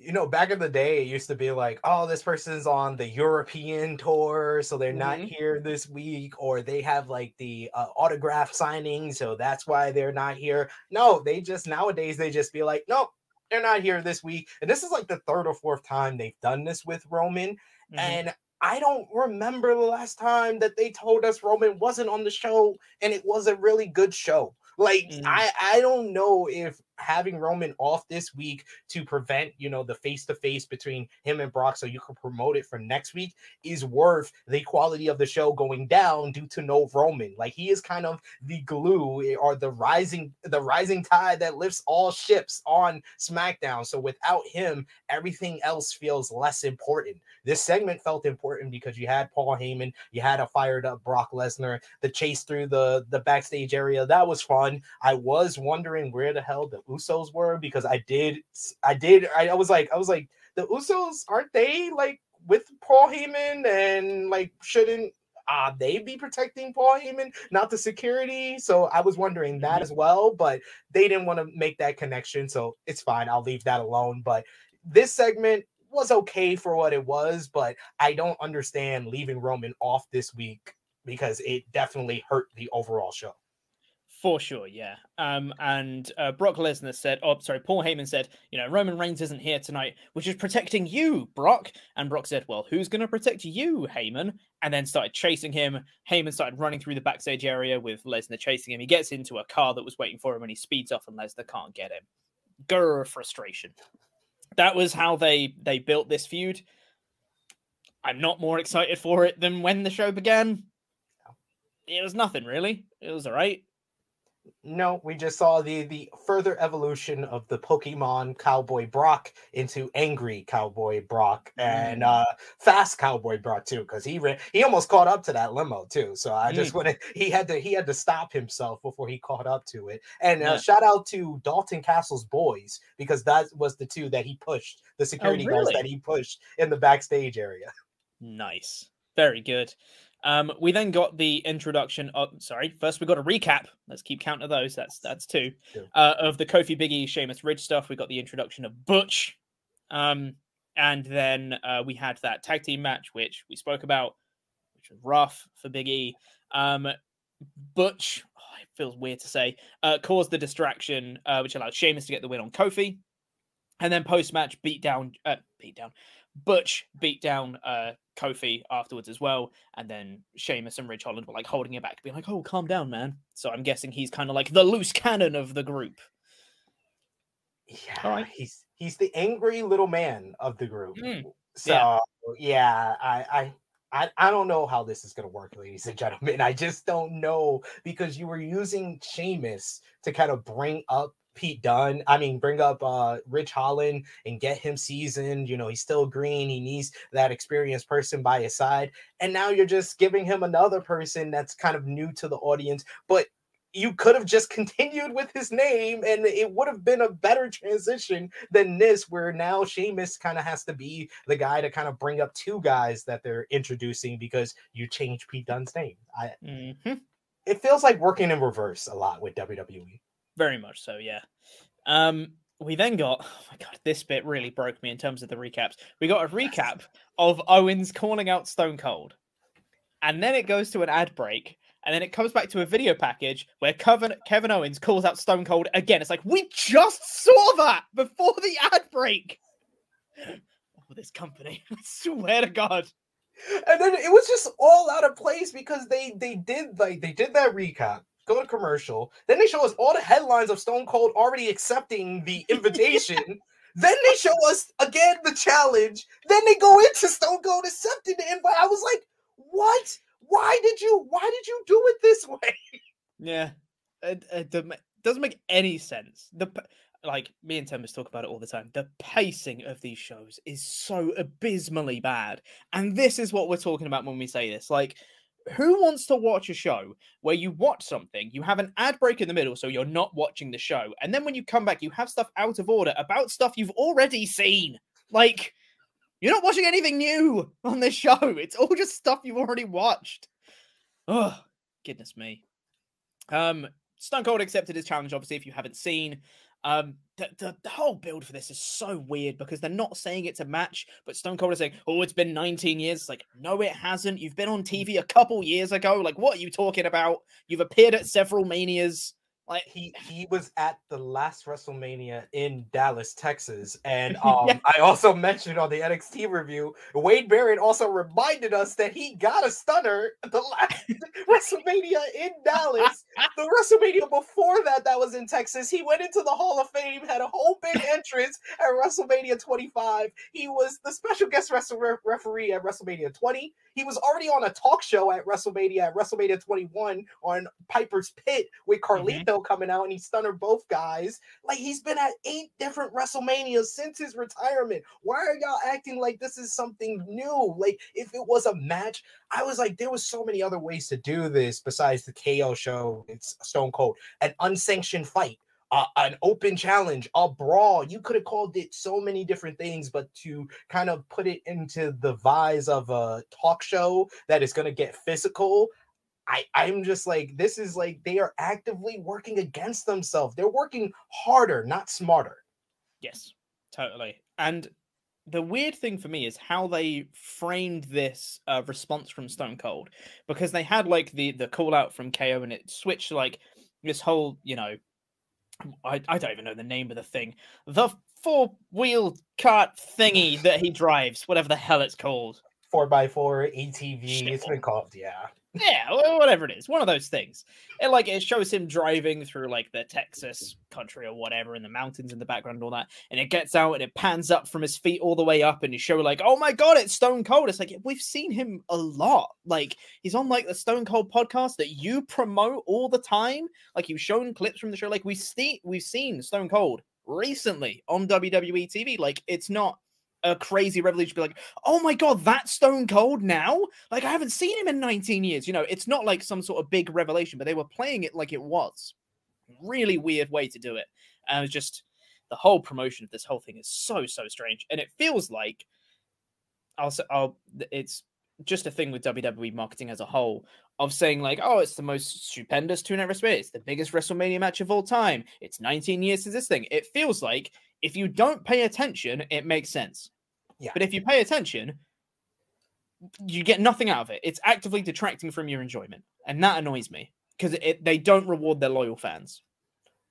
S2: You know, back in the day, it used to be like, oh, this person's on the European tour, so they're mm-hmm. not here this week, or they have like the uh, autograph signing, so that's why they're not here. No, they just nowadays they just be like, nope, they're not here this week. And this is like the third or fourth time they've done this with Roman. Mm-hmm. And I don't remember the last time that they told us Roman wasn't on the show and it was a really good show. Like mm. I I don't know if having Roman off this week to prevent, you know, the face to face between him and Brock so you can promote it for next week is worth the quality of the show going down due to no Roman. Like he is kind of the glue or the rising the rising tide that lifts all ships on SmackDown. So without him, everything else feels less important. This segment felt important because you had Paul Heyman, you had a fired up Brock Lesnar, the chase through the the backstage area. That was fun. I was wondering where the hell the Usos were because I did I did I, I was like I was like the Usos aren't they like with Paul Heyman and like shouldn't uh, they be protecting Paul Heyman, not the security. So I was wondering that mm-hmm. as well, but they didn't want to make that connection. So it's fine. I'll leave that alone. But this segment was okay for what it was, but I don't understand leaving Roman off this week because it definitely hurt the overall show.
S1: For sure, yeah. Um, and uh, Brock Lesnar said, oh, sorry, Paul Heyman said, you know, Roman Reigns isn't here tonight, which is protecting you, Brock. And Brock said, well, who's going to protect you, Heyman? And then started chasing him. Heyman started running through the backstage area with Lesnar chasing him. He gets into a car that was waiting for him and he speeds off, and Lesnar can't get him. Grr, frustration. That was how they they built this feud. I'm not more excited for it than when the show began. It was nothing really. It was all right
S2: no, we just saw the the further evolution of the Pokemon Cowboy Brock into angry Cowboy Brock and mm. uh fast Cowboy Brock too, because he re- he almost caught up to that limo too. So I just want to he had to he had to stop himself before he caught up to it. And uh, yeah. shout out to Dalton Castle's boys because that was the two that he pushed, the oh, security oh, really? guards that he pushed in the backstage area.
S1: Nice, very good. Um, we then got the introduction of sorry, first we got a recap. Let's keep count of those. That's that's two. Uh, of the Kofi Biggie Sheamus Ridge stuff. We got the introduction of Butch. Um, and then uh, we had that tag team match, which we spoke about, which was rough for Biggie. Um, Butch, oh, it feels weird to say, uh, caused the distraction, uh, which allowed Sheamus to get the win on Kofi. And then post match beat down, uh, beat down, Butch beat down uh, Kofi afterwards as well, and then Sheamus and Ridge Holland were like holding it back, being like, "Oh, calm down, man." So I'm guessing he's kind of like the loose cannon of the group.
S2: Yeah, right. he's he's the angry little man of the group.
S1: Mm.
S2: So yeah, yeah I, I I, I don't know how this is going to work, ladies and gentlemen. I just don't know because you were using Sheamus to kind of bring up Pete Dunne. I mean, bring up uh, Ridge Holland and get him seasoned. You know, he's still green. He needs that experienced person by his side. And now you're just giving him another person that's kind of new to the audience, but you could have just [laughs] continued with his name and it would have been a better transition than this, where now Sheamus kind of has to be the guy to kind of bring up two guys that they're introducing because you changed Pete Dunne's name. I
S1: mm-hmm.
S2: it feels like working in reverse a lot with WWE.
S1: Very much so, yeah. Um, we then got oh my god, this bit really broke me in terms of the recaps. We got a recap of Owens calling out Stone Cold. And then it goes to an ad break and then it comes back to a video package where Kevin, Kevin Owens calls out Stone Cold again. It's like, we just saw that before the ad break. [gasps] Oh, this company. [laughs] I swear to God.
S2: And then it was just all out of place because they they did like they did that recap, go to commercial, then they show us all the headlines of Stone Cold already accepting the [laughs] invitation. then they show us again the challenge. Then they go into Stone Cold accepting the invite. I was like, what? why did you why did you do it this way? [laughs]
S1: Yeah, it, it doesn't make any sense. The like me and Thomas talk about it all the time. The pacing of these shows is so abysmally bad, and this is what we're talking about when we say this. Like, who wants to watch a show where you watch something, you have an ad break in the middle, so you're not watching the show, and then when you come back, you have stuff out of order about stuff you've already seen? Like, you're not watching anything new [laughs] on this show. It's all just stuff you've already watched. Oh, goodness me. Um, Stone Cold accepted his challenge, obviously, if you haven't seen. Um, the, the, the, whole build for this is so weird because they're not saying it's a match, but Stone Cold is saying, "Oh, it's been 19 years." It's like, no, it hasn't. You've been on TV a couple years ago. Like, what are you talking about? You've appeared at several manias.
S2: Like he he was at the last WrestleMania in Dallas, Texas, and [laughs] um, yeah. I also mentioned on the NXT review, Wade Barrett also reminded us that he got a stunner the last [laughs] WrestleMania in Dallas. the WrestleMania before that, that was in Texas. He went into the Hall of Fame, had a whole big entrance at WrestleMania 25. He was the special guest referee at WrestleMania 20. He was already on a talk show at WrestleMania at WrestleMania 21 on Piper's Pit with mm-hmm. Carlito. Mm-hmm coming out and he stunner both guys. Like he's been at eight different WrestleManias since his retirement. Why are y'all acting like this is something new? Like if it was a match, I was like, there was so many other ways to do this besides the KO show. It's Stone Cold, an unsanctioned fight. Uh, an open challenge, a brawl. You could have called it so many different things, but to kind of put it into the vise of a talk show that is going to get physical, I, I'm just like, this is like they are actively working against themselves. They're working harder, not smarter.
S1: Yes, totally. And the weird thing for me is how they framed this uh, response from Stone Cold because they had like the the call out from KO and it switched like this whole you know I, I don't even know the name of the thing. The four wheel cart thingy that he drives whatever the hell it's called.
S2: Four by four ATV it's been called yeah
S1: yeah, whatever it is, one of those things. And like it shows him driving through like the Texas country or whatever, in the mountains in the background all that. And it gets out and it pans up from his feet all the way up, and you show like, oh my god, it's Stone Cold. It's like we've seen him a lot. Like he's on like the Stone Cold podcast that you promote all the time. Like you've shown clips from the show. Like we see we've seen Stone Cold recently on WWE TV. Like it's not a crazy revolution be like, oh my god, that's Stone Cold now? Like I haven't seen him in 19 years. You know, it's not like some sort of big revelation, but they were playing it like it was. Really weird way to do it. And it was just the whole promotion of this whole thing is so so strange, and it feels like I'll say, I'll it's just a thing with WWE marketing as a whole of saying like, oh, it's the most stupendous two-night WrestleMania, it's the biggest WrestleMania match of all time. It's 19 years since this thing. It feels like if you don't pay attention, it makes sense.
S2: Yeah.
S1: But if you pay attention, you get nothing out of it. It's actively detracting from your enjoyment, and that annoys me because they don't reward their loyal fans.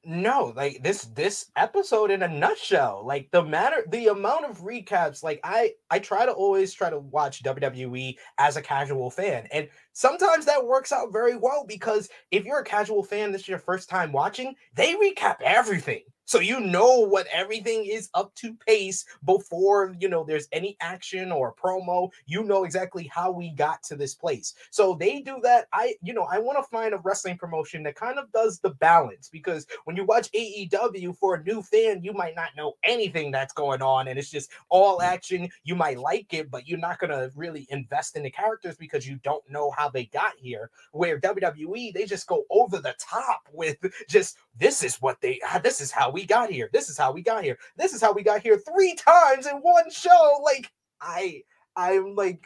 S2: no like this this episode in a nutshell like the matter the amount of recaps like i i try to always try to watch wwe as a casual fan and sometimes that works out very well because if you're a casual fan this is your first time watching they recap everything so you know what everything is up to pace before you know there's any action or promo. You know exactly how we got to this place. So they do that. I you know i want to find a wrestling promotion that kind of does the balance because when you watch aew for a new fan you might not know anything that's going on and it's just all mm. action. You might like it but you're not going to really invest in the characters because you don't know how they got here. Where wwe they just go over the top with just this is what they this is how we got here this is how we got here this is how we got here three times in one show like i i'm like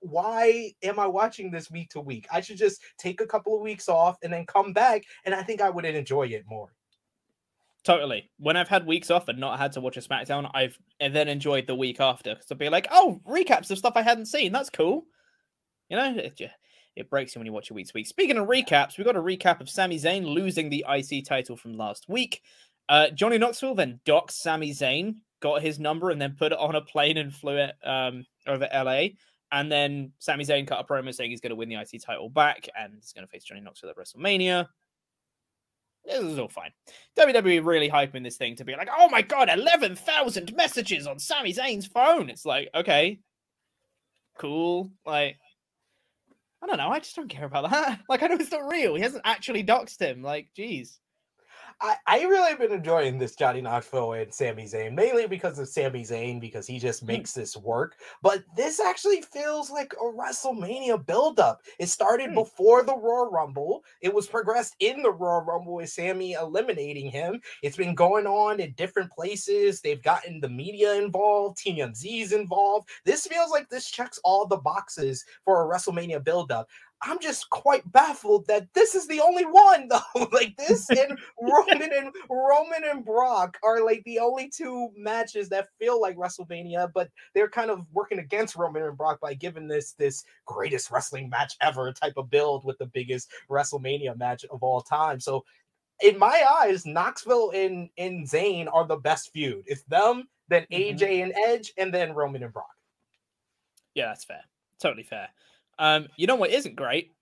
S2: why am i watching this week to week i should just take a couple of weeks off and then come back and i think i would enjoy it more
S1: Totally. When I've had weeks off and not had to watch a SmackDown, I've then enjoyed the week after because I'll be like, oh, recaps of stuff I hadn't seen. That's cool. You know, it, it breaks you when you watch a week to week. Speaking of recaps, we got a recap of Sami Zayn losing the IC title from last week. Uh, Johnny Knoxville then docked Sami Zayn, got his number, and then put it on a plane and flew it um, over LA. And then Sami Zayn cut a promo saying he's going to win the IC title back and he's going to face Johnny Knoxville at WrestleMania. This is all fine. WWE really hyping this thing to be like, oh my god, 11,000 messages on Sami Zayn's phone. It's like, okay, cool. Like, I don't know. I just don't care about that. [laughs] Like, I know it's not real. He hasn't actually doxed him. Like, geez.
S2: I, I really have been enjoying this Johnny Knoxville and Sami Zayn, mainly because of Sami Zayn, because he just makes this work. But this actually feels like a WrestleMania buildup. It started
S1: Hmm.
S2: before the Royal Rumble. It was progressed in the Royal Rumble with Sami eliminating him. It's been going on in different places. They've gotten the media involved, TMZ's involved. This feels like this checks all the boxes for a WrestleMania buildup. I'm just quite baffled that this is the only one [laughs] though. like this and [laughs] Roman and Roman and Brock are like the only two matches that feel like WrestleMania, but they're kind of working against Roman and Brock by giving this this greatest wrestling match ever type of build with the biggest WrestleMania match of all time. So in my eyes, Knoxville and, and Zayn are the best feud. It's them, then.
S1: Mm-hmm.
S2: AJ and Edge, and then Roman and Brock.
S1: Yeah, that's fair. Totally fair. Um, you know what isn't great?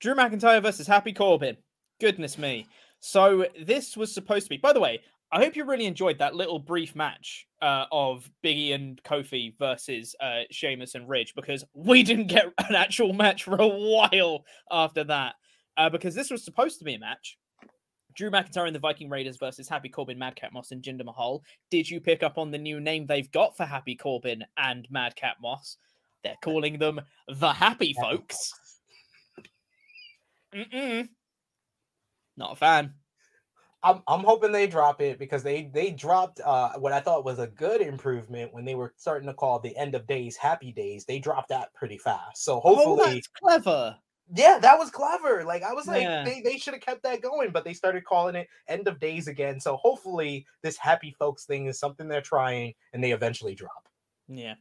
S1: Drew McIntyre versus Happy Corbin. Goodness me. So this was supposed to be. By the way, I hope you really enjoyed that little brief match uh, of Biggie and Kofi versus uh, Sheamus and Ridge because we didn't get [laughs] an actual match for a while after that. Uh, because this was supposed to be a match. Drew McIntyre and the Viking Raiders versus Happy Corbin, Madcap Moss, and Jinder Mahal. Did you pick up on the new name they've got for Happy Corbin and Madcap Moss? They're calling them the Happy Folks. Mm-mm. Not a fan.
S2: I'm I'm hoping they drop it because they they dropped uh what I thought was a good improvement when they were starting to call the end of days happy days. They dropped that pretty fast. So
S1: Oh,
S2: hopefully,
S1: that's clever.
S2: yeah, that was clever. Like I was like,
S1: Yeah.
S2: they, they should have kept that going, but they started calling it end of days again. So hopefully this happy folks thing is something they're trying and they eventually drop.
S1: Yeah.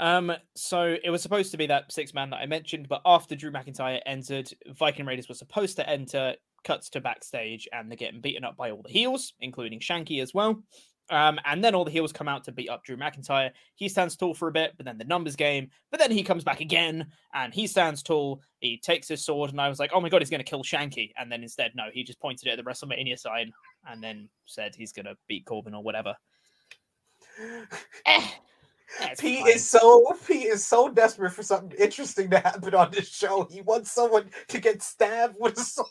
S1: Um, so it was supposed to be that six man that I mentioned, but after Drew McIntyre entered, Viking Raiders were supposed to enter, cuts to backstage, and they're getting beaten up by all the heels, including Shanky as well. Um, and then all the heels come out to beat up Drew McIntyre. He stands tall for a bit, but then the numbers game. But then he comes back again and he stands tall. He takes his sword, and I was like, oh my god, he's going to kill Shanky. And then instead, no, he just pointed it at the WrestleMania sign and then said he's going to beat Corbin or whatever. [laughs] Eh, that's
S2: Pete
S1: fine.
S2: is so Pete is so desperate for something interesting to happen on this show. He wants someone to get stabbed with a sword.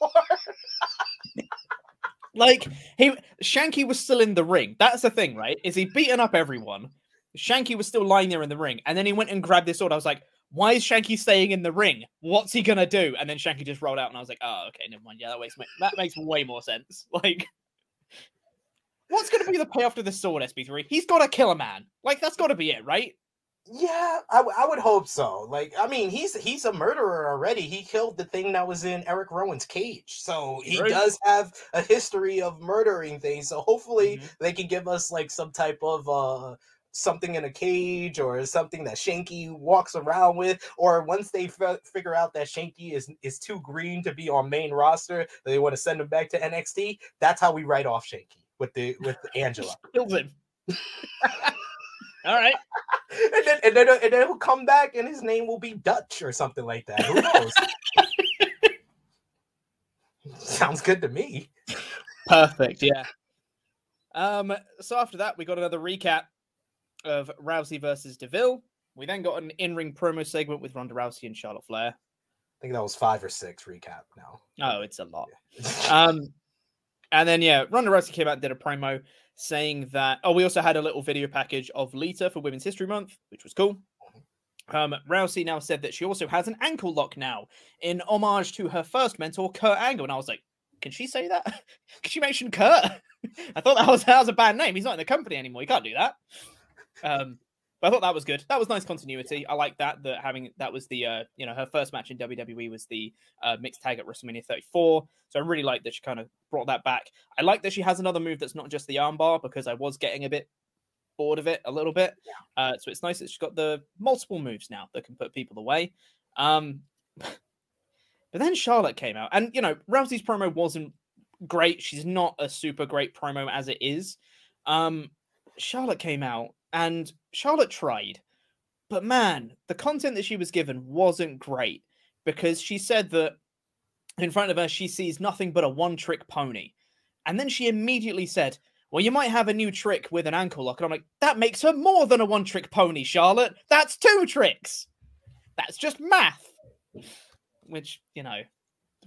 S1: Like he Shanky was still in the ring. That's the thing, right? Is he beaten up everyone? Shanky was still lying there in the ring, and then he went and grabbed this sword. I was like, why is Shanky staying in the ring? What's he gonna do? And then Shanky just rolled out, and I was like, oh, okay, never mind. Yeah, that makes that makes way more sense. [laughs] Like, what's gonna be the payoff to the sword, SP3? He's gotta kill a man. Like, that's gotta be it, right?
S2: Yeah, I, w- I would hope so. Like, I mean, he's he's a murderer already. He killed the thing that was in Eric Rowan's cage, so he
S1: True.
S2: does have a history of murdering things. So hopefully,
S1: Mhm.
S2: they can give us like some type of uh something in a cage or something that Shanky walks around with, or once they f- figure out that Shanky is is too green to be on main roster, they want to send him back to NXT. That's how we write off Shanky with the with Angela. [laughs]
S1: Kills him. All right.
S2: and then and then and then he'll come back and his name will be Dutch or something like that. Who knows? [laughs] Sounds good to me.
S1: Perfect. Yeah. Um. So after that, we got another recap of Rousey versus Deville. We then got an in-ring promo segment with Ronda Rousey and Charlotte Flair.
S2: I think that was five or six recap now.
S1: Oh, it's a lot. um, and then yeah, Ronda Rousey came out and did a promo saying that. Oh, we also had a little video package of Lita for Women's History Month, which was cool. Um, Rousey now said that she also has an ankle lock now in homage to her first mentor, Kurt Angle. And I was like, can she say that? [laughs] can she mention Kurt? [laughs] I thought that was that was a bad name. He's not in the company anymore. He can't do that. Um, but I thought that was good. That was nice continuity. I like that. That having that was the uh, you know her first match in WWE was the uh, mixed tag at WrestleMania 34. So I really like that she kind of brought that back. I like that she has another move that's not just the armbar because I was getting a bit bored of it a little bit.
S2: Yeah.
S1: Uh, so it's nice that she's got the multiple moves now that can put people away. Um, [laughs] but then Charlotte came out, and you know Rousey's promo wasn't great. She's not a super great promo as it is. Um, Charlotte came out and Charlotte tried, but man, the content that she was given wasn't great because she said that in front of her she sees nothing but a one-trick pony, and then she immediately said, "Well, you might have a new trick with an ankle lock," and I'm like, "That makes her more than a one-trick pony, Charlotte. That's two tricks. That's just math." Which you know,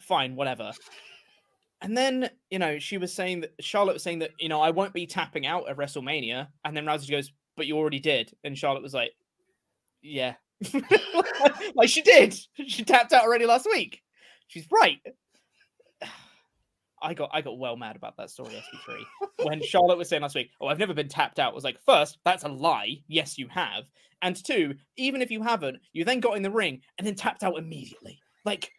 S1: fine, whatever. And then, you know, she was saying that Charlotte was saying that, you know, I won't be tapping out at WrestleMania. And then Rousey goes, but you already did. And Charlotte was like, yeah. [laughs] like she did. She tapped out already last week. She's right. [sighs] I got I got well mad about that story, SP3. when [laughs] Charlotte was saying last week, Oh, I've never been tapped out, I was like, first, that's a lie. Yes, you have. And two, even if you haven't, you then got in the ring and then tapped out immediately. Like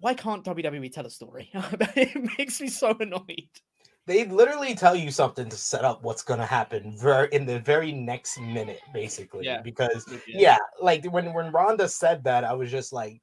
S1: why can't WWE tell a story? [laughs] it makes me so annoyed.
S2: They literally tell you something to set up what's going to happen ver- in the very next minute, basically.
S1: Yeah.
S2: Because
S1: Yeah.
S2: yeah, like when when Ronda said that, I was just like,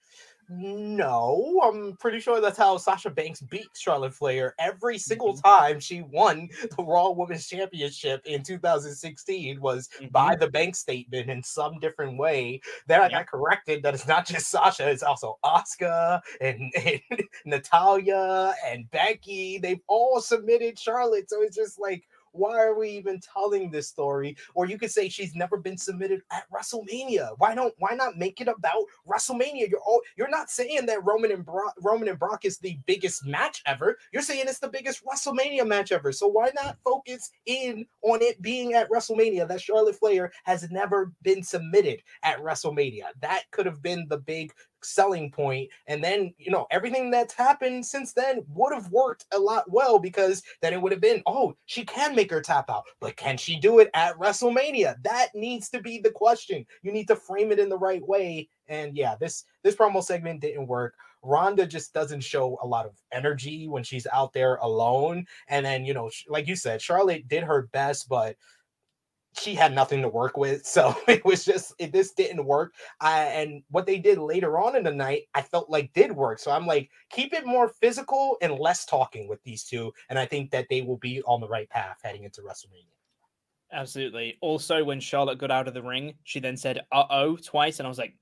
S2: no, I'm pretty sure that's how Sasha Banks beat Charlotte Flair every single
S1: Mhm.
S2: time she won the Raw Women's Championship in 2016 was by the bank statement in some different way. Then I got corrected that it's not just Sasha, it's also Asuka and, [laughs] and Natalya and Becky. They've all submitted Charlotte. So it's just like, why are we even telling this story? Or you could say she's never been submitted at WrestleMania. Why don't why not make it about WrestleMania? You're all you're not saying that Roman and Brock Roman and Brock is the biggest match ever. You're saying it's the biggest WrestleMania match ever. So why not focus in on it being at WrestleMania? That Charlotte Flair has never been submitted at WrestleMania. That could have been the big selling point and then you know everything that's happened since then would have worked a lot well because then it would have been oh she can make her tap out but can she do it at wrestlemania that needs to be the question you need to frame it in the right way and yeah this this promo segment didn't work Ronda just doesn't show a lot of energy when she's out there alone. And then, you know, like you said, Charlotte did her best, but she had nothing to work with. So [laughs] it was just it, this didn't work. I, and what they did later on in the night, I felt like did work. So I'm like, keep it more physical and less talking with these two. And I think that they will be on the right path heading into WrestleMania.
S1: Absolutely. Also, when Charlotte got out of the ring, she then said "uh oh" twice, and I was like,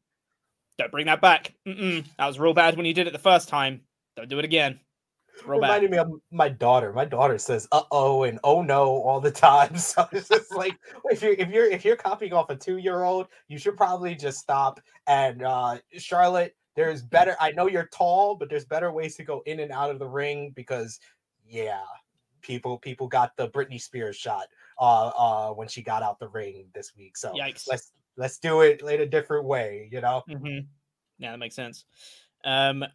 S1: "Don't bring that back. Mm-mm. That was real bad when you did it the first time. Don't do it again. Bad."
S2: reminded me of my daughter. My daughter says "uh oh" and "oh no" all the time. [laughs] So it's just like if you're if you're if you're copying off a two year old, you should probably just stop. And uh Charlotte, there's better. I know you're tall, but there's better ways to go in and out of the ring because, yeah, people people got the Britney Spears shot uh uh when she got out the ring this week. So
S1: Yikes.
S2: let's let's do it in a different way. You know.
S1: hmm Yeah, that makes sense. Um,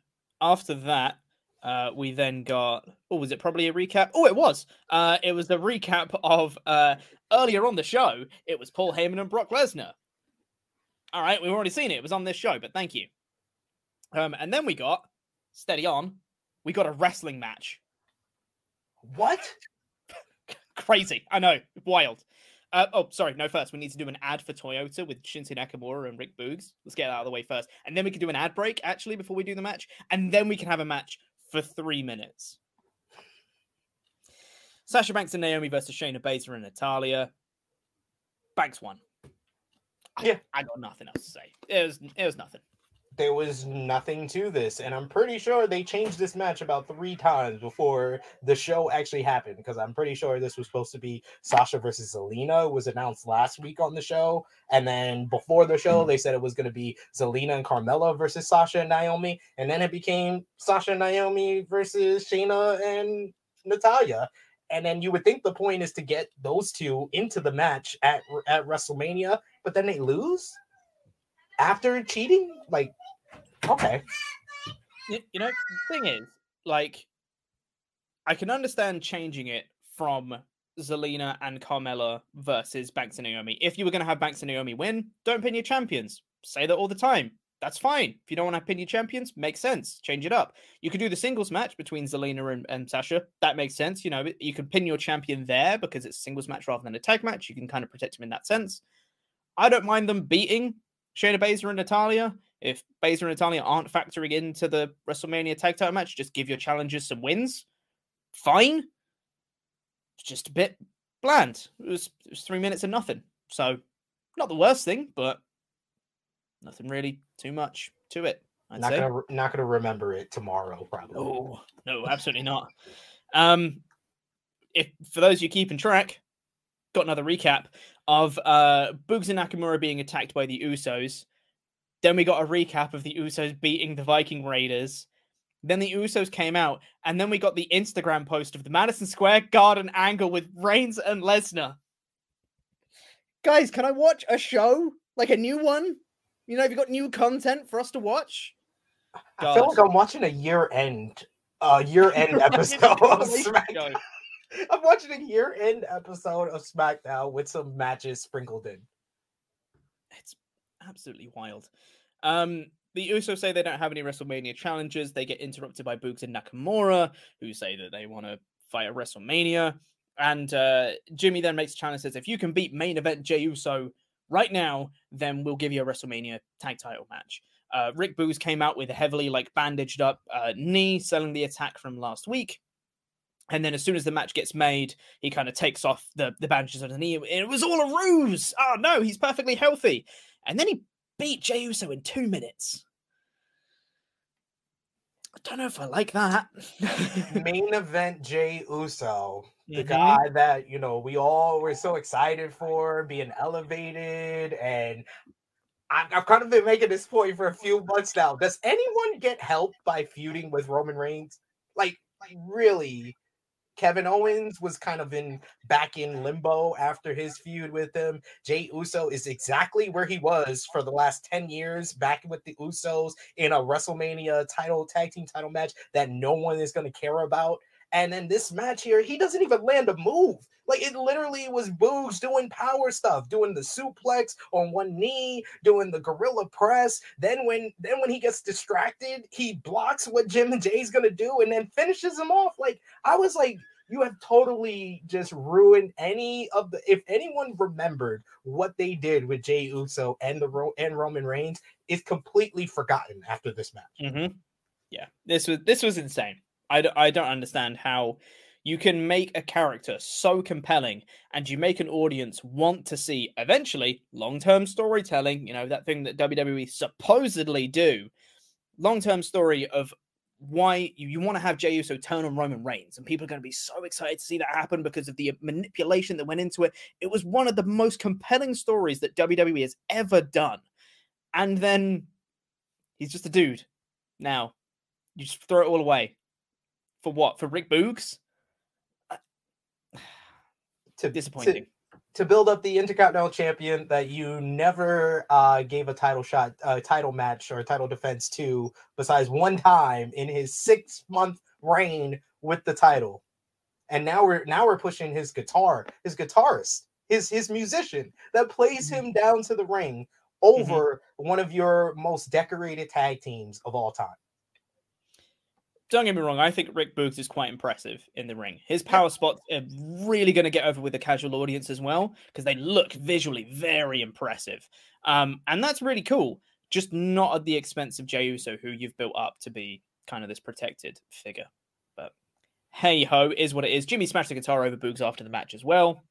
S1: after that, uh, we then got. Oh, was it probably a recap? Oh, it was. Uh, it was the recap of uh earlier on the show. It was Paul Heyman and Brock Lesnar. All right, we've already seen it. It was on this show, but thank you. Um, and then we got steady on. We got a wrestling match.
S2: What? [laughs]
S1: Crazy, I know, wild. Uh, oh, sorry. No, first we need to do an ad for Toyota with Shinsuke Nakamura and Rick Boogs. Let's get that out of the way first, and then we can do an ad break actually before we do the match, and then we can have a match for three minutes. Sasha Banks and Naomi versus Shayna Baszler and Natalya. Banks won.
S2: Yeah.
S1: I, I got nothing else to say. It was it was nothing.
S2: There was nothing to this and i'm pretty sure they changed this match about three times before the show actually happened because i'm pretty sure this was supposed to be sasha versus zelina was announced last week on the show and then before the show they said it was going to be zelina and carmella versus sasha and naomi and then it became sasha and naomi versus shayna and natalya and then you would think the point is to get those two into the match at at wrestlemania but then they lose? After cheating? Like okay
S1: You, you know, the thing is, like, I can understand changing it from Zelina and Carmella versus Banks and Naomi. If you were going to have Banks and Naomi win, don't pin your champions. Say that all the time. That's fine. If you don't want to pin your champions, makes sense. Change it up. You could do the singles match between Zelina and, and Sasha. That makes sense. You know, you can pin your champion there because it's singles match rather than a tag match. You can kind of protect him in that sense. I don't mind them beating Shayna Baszler and Natalya. If Baszler and Natalya aren't factoring into the WrestleMania tag title match, just give your challengers some wins. Fine. It's just a bit bland. It was, it was three minutes and nothing. So, not the worst thing, but nothing really too much to it. I'd
S2: not
S1: say.
S2: gonna not gonna remember it tomorrow probably
S1: No, no, absolutely not. Um, if for those you keeping track, got another recap of uh Boogs and Nakamura being attacked by the Usos. Then we got a recap of the Usos beating the Viking Raiders. Then the Usos came out, and then we got the Instagram post of the Madison Square Garden angle with Reigns and Lesnar. Guys, can I watch a show like a new one? You know, have you got new content for us to watch?
S2: i feel like i'm watching a year end uh year end [laughs] episode of smackdown [laughs] i'm watching a year end episode of smackdown with some matches sprinkled in
S1: it's absolutely wild. Um, the Usos say they don't have any WrestleMania challenges. They get interrupted by Boogs and Nakamura, who say that they want to fight at WrestleMania. And uh, Jimmy then makes a challenge says, if you can beat main event Jey Uso right now, then we'll give you a WrestleMania tag title match. Uh, Rick Boogs came out with a heavily like bandaged up uh, knee, selling the attack from last week. And then as soon as the match gets made, he kind of takes off the, the bandages on the knee. It was all a ruse. Oh no, he's perfectly healthy. And then he beat Jey Uso in two minutes. I don't know if I like that. [laughs]
S2: main event Jey Uso, the
S1: Mhm.
S2: guy that you know we all were so excited for being elevated, and I- I've kind of been making this point for a few months now. Does anyone get help by feuding with Roman Reigns? Like, like really? Kevin Owens was kind of in back in limbo after his feud with him. Jey Uso is exactly where he was for the last 10 years, back with the Usos in a WrestleMania title tag team title match that no one is going to care about. And then this match here, he doesn't even land a move. Like it literally was Boogs doing power stuff, doing the suplex on one knee, doing the gorilla press. Then when then when he gets distracted, he blocks what Jim and Jay's gonna do and then finishes him off. Like I was like, you have totally just ruined any of the. If anyone remembered what they did with Jey Uso and the and Roman Reigns, is completely forgotten after this match.
S1: hmm Yeah, this was this was insane. I, d- I don't understand how you can make a character so compelling and you make an audience want to see eventually long-term storytelling, you know, that thing that WWE supposedly do. Long-term story of why you, you want to have Jey Uso turn on Roman Reigns, and people are going to be so excited to see that happen because of the manipulation that went into it. It was one of the most compelling stories that WWE has ever done. And then he's just a dude. Now, you just throw it all away. For what? For Rick Boogs?
S2: Uh, [sighs] to,
S1: Disappointing.
S2: To, to build up the Intercontinental Champion that you never uh, gave a title shot, a title match, or a title defense to, besides one time in his six month reign with the title. And now we're now we're pushing his guitar, his guitarist, his his musician that plays mm-hmm. him down to the ring mm-hmm. over one of your most decorated tag teams of all time.
S1: Don't get me wrong, I think Rick Boogs is quite impressive in the ring. His power spots are really going to get over with the casual audience as well because they look visually very impressive. Um, and that's really cool, just not at the expense of Jey Uso, who you've built up to be kind of this protected figure. But hey ho, is what it is. Jimmy smashed the guitar over Boogs after the match as well.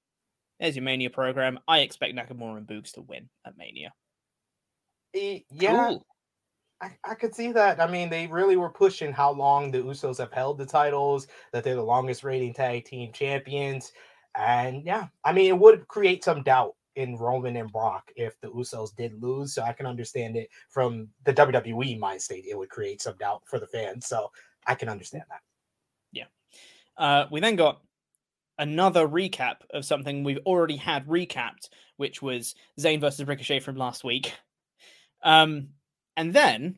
S1: There's your Mania program. I expect Nakamura and Boogs to win at Mania.
S2: Yeah, cool. I, I could see that. I mean, they really were pushing how long the Usos have held the titles, that they're the longest reigning tag team champions. And yeah, I mean, it would create some doubt in Roman and Brock if the Usos did lose. So I can understand it from the WWE mind state. It would create some doubt for the fans. So I can understand that.
S1: Yeah. Uh, we then got another recap of something we've already had recapped, which was Zayn versus Ricochet from last week. Um, and then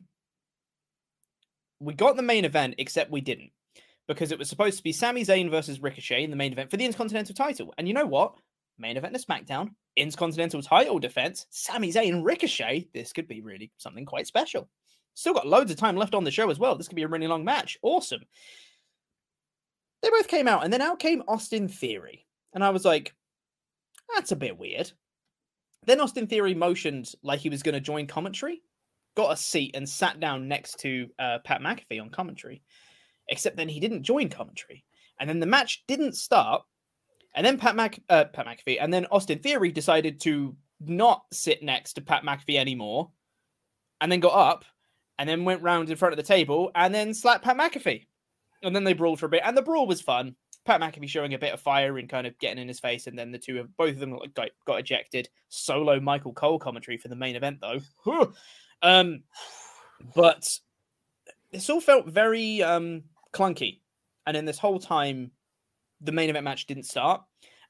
S1: we got the main event, except we didn't. Because it was supposed to be Sami Zayn versus Ricochet in the main event for the Intercontinental title. And you know what? Main event of SmackDown, Intercontinental title defense, Sami Zayn Ricochet. This could be really something quite special. Still got loads of time left on the show as well. This could be a really long match. Awesome. They both came out, and then out came Austin Theory. And I was like, that's a bit weird. Then Austin Theory motioned like he was going to join commentary got a seat and sat down next to uh, Pat McAfee on commentary. Except then he didn't join commentary, and then the match didn't start. And then Pat Mac uh, Pat McAfee and then Austin Theory decided to not sit next to Pat McAfee anymore, and then got up and then went round in front of the table and then slapped Pat McAfee. And then they brawled for a bit, and the brawl was fun. Pat McAfee showing a bit of fire and kind of getting in his face, and then the two of both of them got, got ejected. Solo Michael Cole commentary for the main event, though. Um, but this all felt very um, clunky. And then this whole time, the main event match didn't start.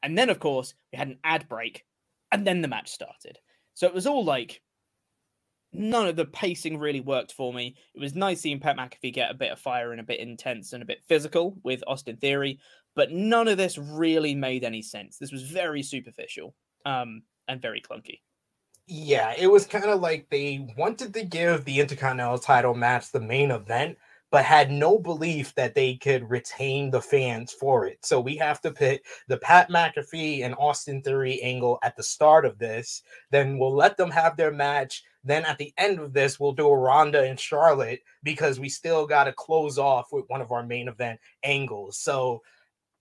S1: And then, of course, we had an ad break, and then the match started. So it was all like none of the pacing really worked for me. It was nice seeing Pat McAfee get a bit of fire and a bit intense and a bit physical with Austin Theory, but none of this really made any sense. This was very superficial um, and very clunky.
S2: Yeah, it was kind of like they wanted to give the Intercontinental title match the main event, but had no belief that they could retain the fans for it. So we have to put the Pat McAfee and Austin Theory angle at the start of this. Then we'll let them have their match. Then at the end of this, we'll do a Ronda and Charlotte because we still got to close off with one of our main event angles. So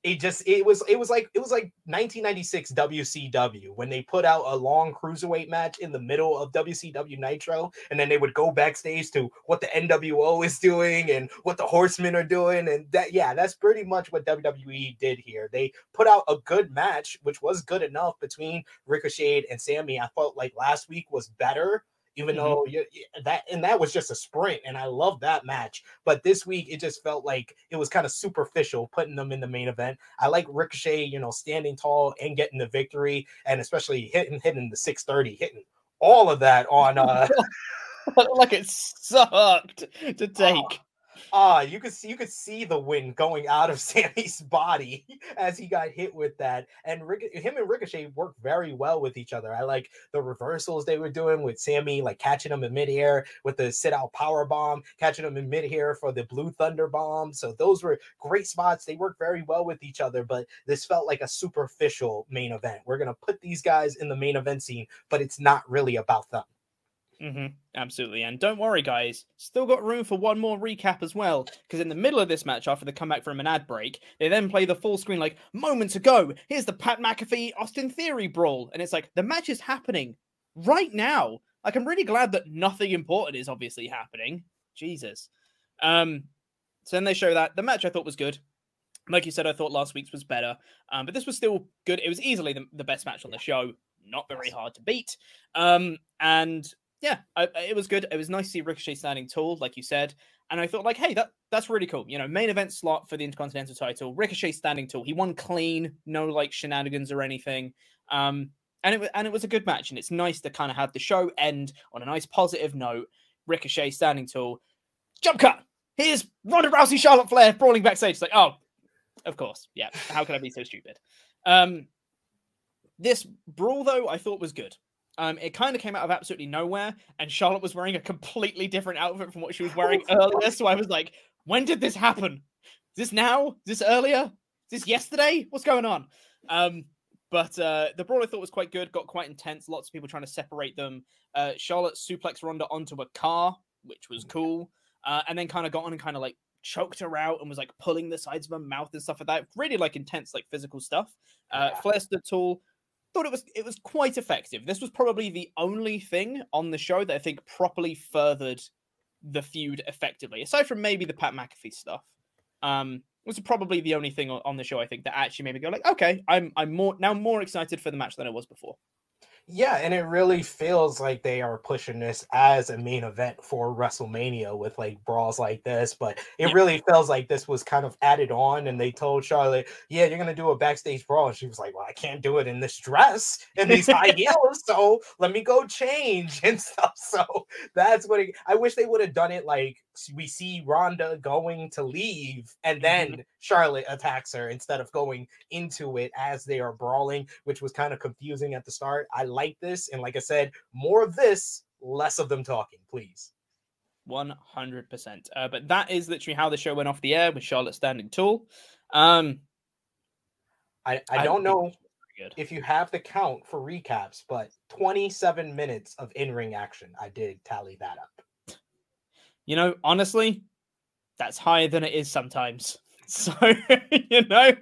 S2: it just it was it was like it was like 1996 WCW when they put out a long cruiserweight match in the middle of WCW Nitro and then they would go backstage to what the NWO is doing and what the Horsemen are doing and that yeah that's pretty much what WWE did here. They put out a good match which was good enough between Ricochet and Sami. I felt like last week was better even mm-hmm. though you, that and that was just a sprint and i love that match but this week it just felt like it was kind of superficial putting them in the main event i like ricochet you know standing tall and getting the victory and especially hitting hitting the 630 hitting all of that on uh [laughs]
S1: like it sucked to [laughs] take
S2: ah, you could see you could see the wind going out of [laughs] Sami's body as he got hit with that. And him and Ricochet worked very well with each other. I like the reversals they were doing with Sami, like catching him in midair with the sit out power bomb, catching him in midair for the blue thunder bomb. So those were great spots. They worked very well with each other, but this felt like a superficial main event. We're gonna put these guys in the main event scene, but it's not really about them.
S1: Mm-hmm. Absolutely. And don't worry, guys, still got room for one more recap as well. Because in the middle of this match, after the comeback from an ad break, they then play the full screen like moments ago. Here's the Pat McAfee Austin Theory brawl. And it's like the match is happening right now. Like, I'm really glad that nothing important is obviously happening. Jesus. Um, so then they show that the match I thought was good. Like you said, I thought last week's was better, um, but this was still good. It was easily the, the best match on the show. Not very hard to beat. Um, and yeah, I, it was good. It was nice to see Ricochet standing tall, like you said. And I thought, like, hey, that that's really cool. You know, main event slot for the Intercontinental title. Ricochet standing tall. He won clean, no like shenanigans or anything. Um, and it and it was a good match. And it's nice to kind of have the show end on a nice positive note. Ricochet standing tall. Jump cut. Here's Ronda Rousey, Charlotte Flair brawling backstage. It's like, oh, of course, yeah. How can I be so stupid? Um, this brawl though, I thought was good. Um, it kind of came out of absolutely nowhere, and Charlotte was wearing a completely different outfit from what she was [laughs] wearing earlier. So I was like, when did this happen? Is this now? Is this earlier? Is this yesterday? What's going on? Um, but uh, the brawl I thought was quite good, got quite intense. Lots of people trying to separate them. Uh, Charlotte suplex Ronda onto a car, which was cool. Uh, and then kind of got on and kind of like choked her out and was like pulling the sides of her mouth and stuff like that. Really like intense, like physical stuff. Uh,
S2: Yeah.
S1: Flair stood tall. Thought it was it was quite effective. This was probably the only thing on the show that I think properly furthered the feud effectively, aside from maybe the Pat McAfee stuff. Um, was probably the only thing on- the show I think that actually made me go like, okay, I'm I'm more now more excited for the match than I was before.
S2: Yeah, and it really feels like they are pushing this as a main event for WrestleMania with like brawls like this. But it
S1: Yeah.
S2: really feels like this was kind of added on, and they told Charlotte, "Yeah, you're gonna do a backstage brawl," and she was like, "Well, I can't do it in this dress and these high [laughs] heels, so let me go change [laughs] and stuff." So that's what it, I wish they would have done it like we see Ronda going to leave, and then Charlotte attacks her instead of going into it as they are brawling, which was kind of confusing at the start. I like this, and like I said, more of this, less of them talking, please.
S1: One hundred percent. Uh, But that is literally how the show went off the air with Charlotte standing tall. Um,
S2: I, I
S1: I
S2: don't know
S1: it's pretty good.
S2: if you have the count for recaps, but 27 minutes of in-ring action. I did tally that up.
S1: You know, honestly, that's higher than it is sometimes. [laughs] So you know,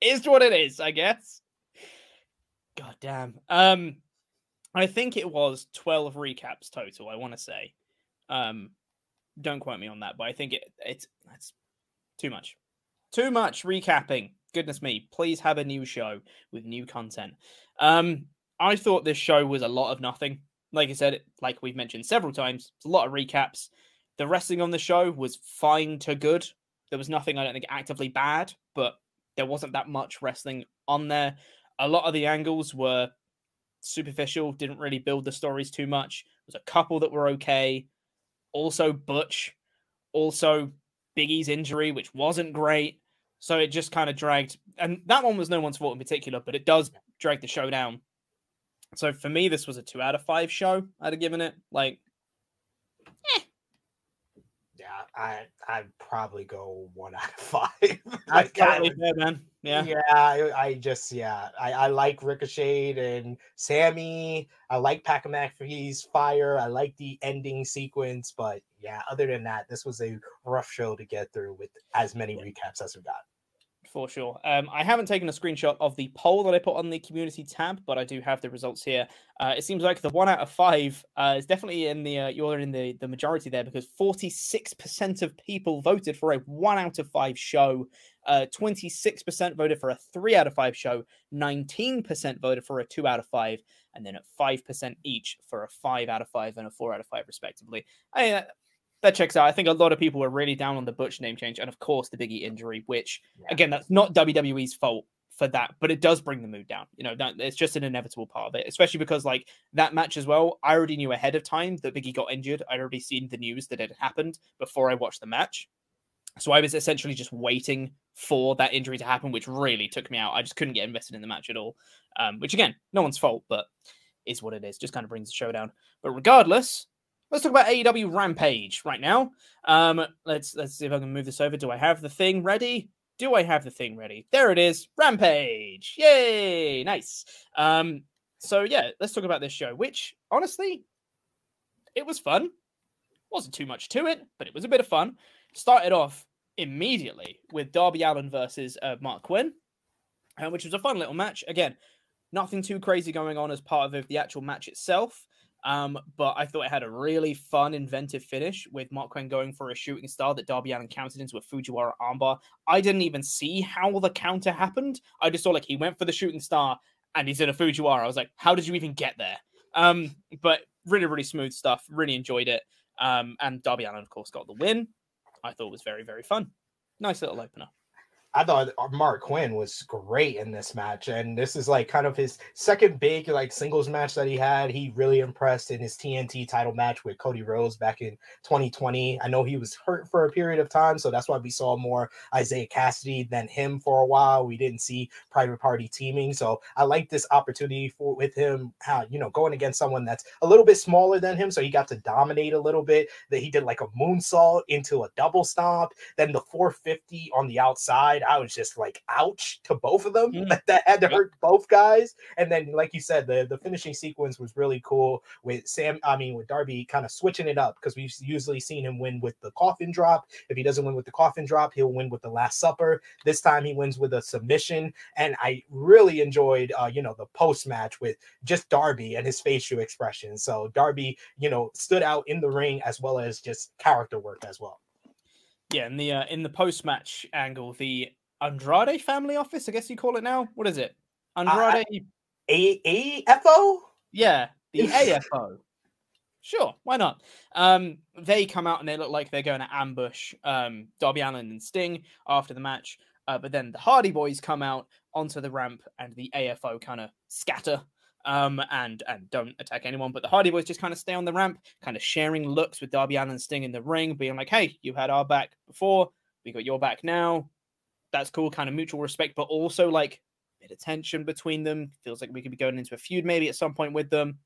S1: is what it is, I guess. God damn. Um, I think it was twelve recaps total. I want to say. Um, don't quote me on that, but I think it it's too much. Too much recapping. Goodness me. Please have a new show with new content. Um, I thought this show was a lot of nothing. Like I said, like we've mentioned several times, it's a lot of recaps. The wrestling on the show was fine to good. There was nothing I don't think actively bad, but there wasn't that much wrestling on there. A lot of the angles were superficial, didn't really build the stories too much. There was a couple that were okay. Also Butch, also Big E's injury, which wasn't great. So it just kind of dragged, and that one was no one's fault in particular, but it does drag the show down. So for me, this was a two out of five show. I'd have given it like eh.
S2: Yeah, I I'd probably go one out of five. [laughs] Like, I
S1: totally
S2: would-
S1: fair, man. Yeah.
S2: Yeah, I, I just yeah, I, I like Ricochet and Sami. I like Pat McAfee's fire. I like the ending sequence, but yeah, other than that, this was a rough show to get through with as many recaps as we got.
S1: For sure. Um, I haven't taken a screenshot of the poll that I put on the community tab, but I do have the results here. Uh, it seems like the one out of five uh, is definitely in the uh, you're in the the majority there because 46 percent of people voted for a one out of five show. Uh, 26% voted for a three out of five show, 19% voted for a two out of five, and then at 5% each for a five out of five and a four out of five, respectively. I, uh, that checks out. I think a lot of people were really down on the Butch name change, and of course the Biggie injury, which
S2: Yeah.
S1: again, that's not WWE's fault for that, but it does bring the mood down. You know, that it's just an inevitable part of it, especially because like that match as well. I already knew ahead of time that Biggie got injured. I'd already seen the news that it had happened before I watched the match. So I was essentially just waiting for that injury to happen, which really took me out. I just couldn't get invested in the match at all. Um, which again, no one's fault, but is what it is. Just kind of brings the show down. But regardless, let's talk about AEW Rampage right now. Um, let's let's see if I can move this over. Do I have the thing ready? Do I have the thing ready? There it is. Rampage. Yay! Nice. Um, so yeah, let's talk about this show, which honestly, it was fun. Wasn't too much to it, but it was a bit of fun. Started off immediately with Darby Allin versus uh, Marq Quen, uh, which was a fun little match. Again, nothing too crazy going on as part of the actual match itself. Um, but I thought it had a really fun, inventive finish with Marq Quen going for a shooting star that Darby Allin countered into a Fujiwara armbar. I didn't even see how the counter happened. I just saw like he went for the shooting star and he's in a Fujiwara. I was like, how did you even get there? Um, but really, really smooth stuff. Really enjoyed it. Um, and Darby Allin, of course, got the win. I thought was very, very fun. Nice little opener.
S2: I thought Marq Quen was great in this match, and this is like kind of his second big like singles match that he had. He really impressed in his TNT title match with Cody Rhodes back in 2020. I know he was hurt for a period of time, so that's why we saw more Isiah Kassidy than him for a while. We didn't see Private Party teaming, so I like this opportunity for with him. How you know going against someone that's a little bit smaller than him, so he got to dominate a little bit. That he did like a moonsault into a double stomp, then the 450 on the outside. I was just like, ouch to both of them.
S1: Mm.
S2: That, [laughs] that had to hurt both guys. And then, like you said, the, the finishing sequence was really cool with Sam. I mean, with Darby kind of switching it up because we've usually seen him win with the coffin drop. If he doesn't win with the coffin drop, he'll win with the Last Supper. This time he wins with a submission. And I really enjoyed, uh, you know, the post match with just Darby and his facial expression. So Darby, you know, stood out in the ring as well as just character work as well.
S1: Yeah, in the uh, in the post match angle, the Andrade family office, I guess you call it now. What is it? Andrade.
S2: A AFO?
S1: yeah, the AFO. Sure, why not? Um, they come out and they look like they're going to ambush um, Darby Allin and Sting after the match. Uh, but then the Hardy Boys come out onto the ramp, and the AFO kind of scatter um, and and don't attack anyone. But the Hardy Boys just kind of stay on the ramp, kind of sharing looks with Darby Allin and Sting in the ring, being like, "Hey, you had our back before, we got your back now. That's cool." Kind of mutual respect, but also like a bit of tension between them. Feels like we could be going into a feud maybe at some point with them.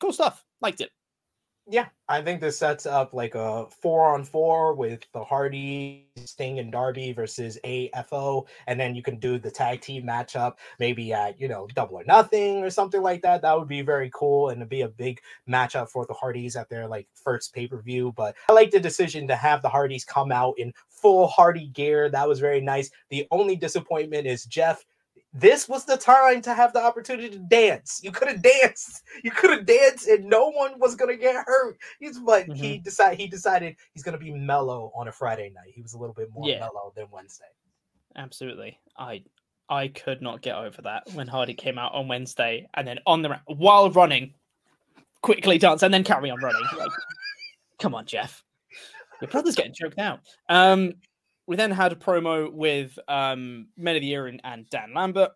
S1: Cool stuff. Liked it.
S2: Yeah, I think this sets up like a four on four with the Hardy, Sting, and Darby versus AFO, and then you can do the tag team matchup maybe at you know double or nothing or something like that. That would be very cool and it'd be a big matchup for the Hardys at their like first pay per view. But I like the decision to have the Hardys come out in full Hardy gear. That was very nice. The only disappointment is Jeff this was the time to have the opportunity to dance. You could have danced. You could have danced, and no one was gonna get hurt. He's but mm-hmm. he decided he decided he's gonna be mellow on a Friday night. He was a little bit more yeah. mellow than Wednesday.
S1: Absolutely. I I could not get over that when Hardy came out on Wednesday and then on the while running, quickly dance and then carry on running. Like, come on, Jeff. Your brother's getting choked out. Um, we then had a promo with um, Men of the Year and, and Dan Lambert.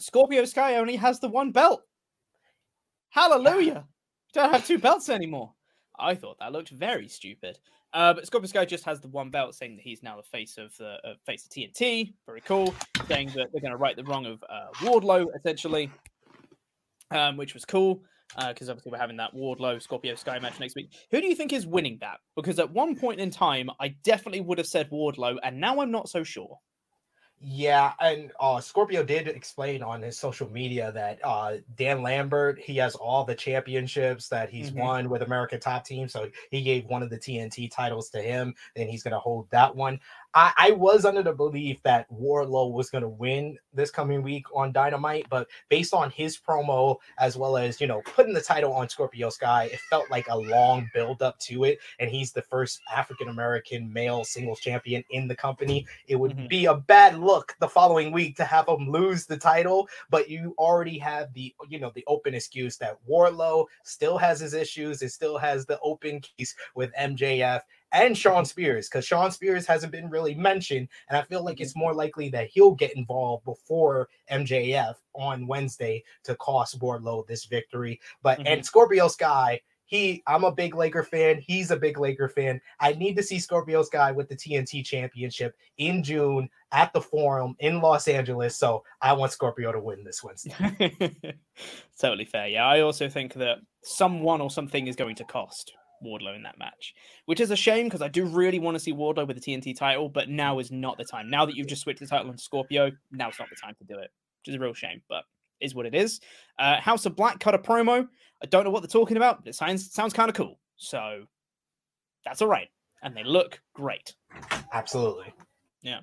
S1: Scorpio Sky only has the one belt. Hallelujah. [sighs] Don't have two belts anymore. I thought that looked very stupid. Uh, but Scorpio Sky just has the one belt, saying that he's now the face of the uh, face of TNT. Very cool. Saying that they're going to right the wrong of uh, Wardlow, essentially, um, which was cool because uh, obviously we're having that Wardlow Scorpio Sky match next week. Who do you think is winning that? Because at one point in time, I definitely would have said Wardlow, and now I'm not so sure.
S2: Yeah, and uh, Scorpio did explain on his social media that uh, Dan Lambert he has all the championships that he's mm-hmm. won with American Top Team, so he gave one of the TNT titles to him, and he's going to hold that one. I, I was under the belief that Wardlow was going to win this coming week on Dynamite, but based on his promo as well as you know putting the title on Scorpio Sky, it felt like a long build up to it. And he's the first African American male singles champion in the company. It would mm-hmm. be a bad look the following week to have him lose the title, but you already have the you know the open excuse that Wardlow still has his issues, it still has the open case with MJF and Shawn Spears because Shawn Spears hasn't been really mentioned. And I feel like it's more likely that he'll get involved before MJF on Wednesday to cost Wardlow this victory. But mm-hmm. and Scorpio Sky, he I'm a big Laker fan. He's a big Laker fan. I need to see Scorpio Sky with the TNT championship in June at the forum in Los Angeles. So I want Scorpio to win this [laughs] Wednesday.
S1: totally fair. Yeah, I also think that someone or something is going to cost Wardlow in that match, which is a shame because I do really want to see Wardlow with the TNT title, but now is not the time. Now that you've just switched the title on Scorpio, now's not the time to do it, which is a real shame, but is what it is. Uh, House of Black cut a promo. I don't know what they're talking about, but it sounds sounds kind of cool. So that's all right, and they look great.
S2: Absolutely.
S1: Yeah.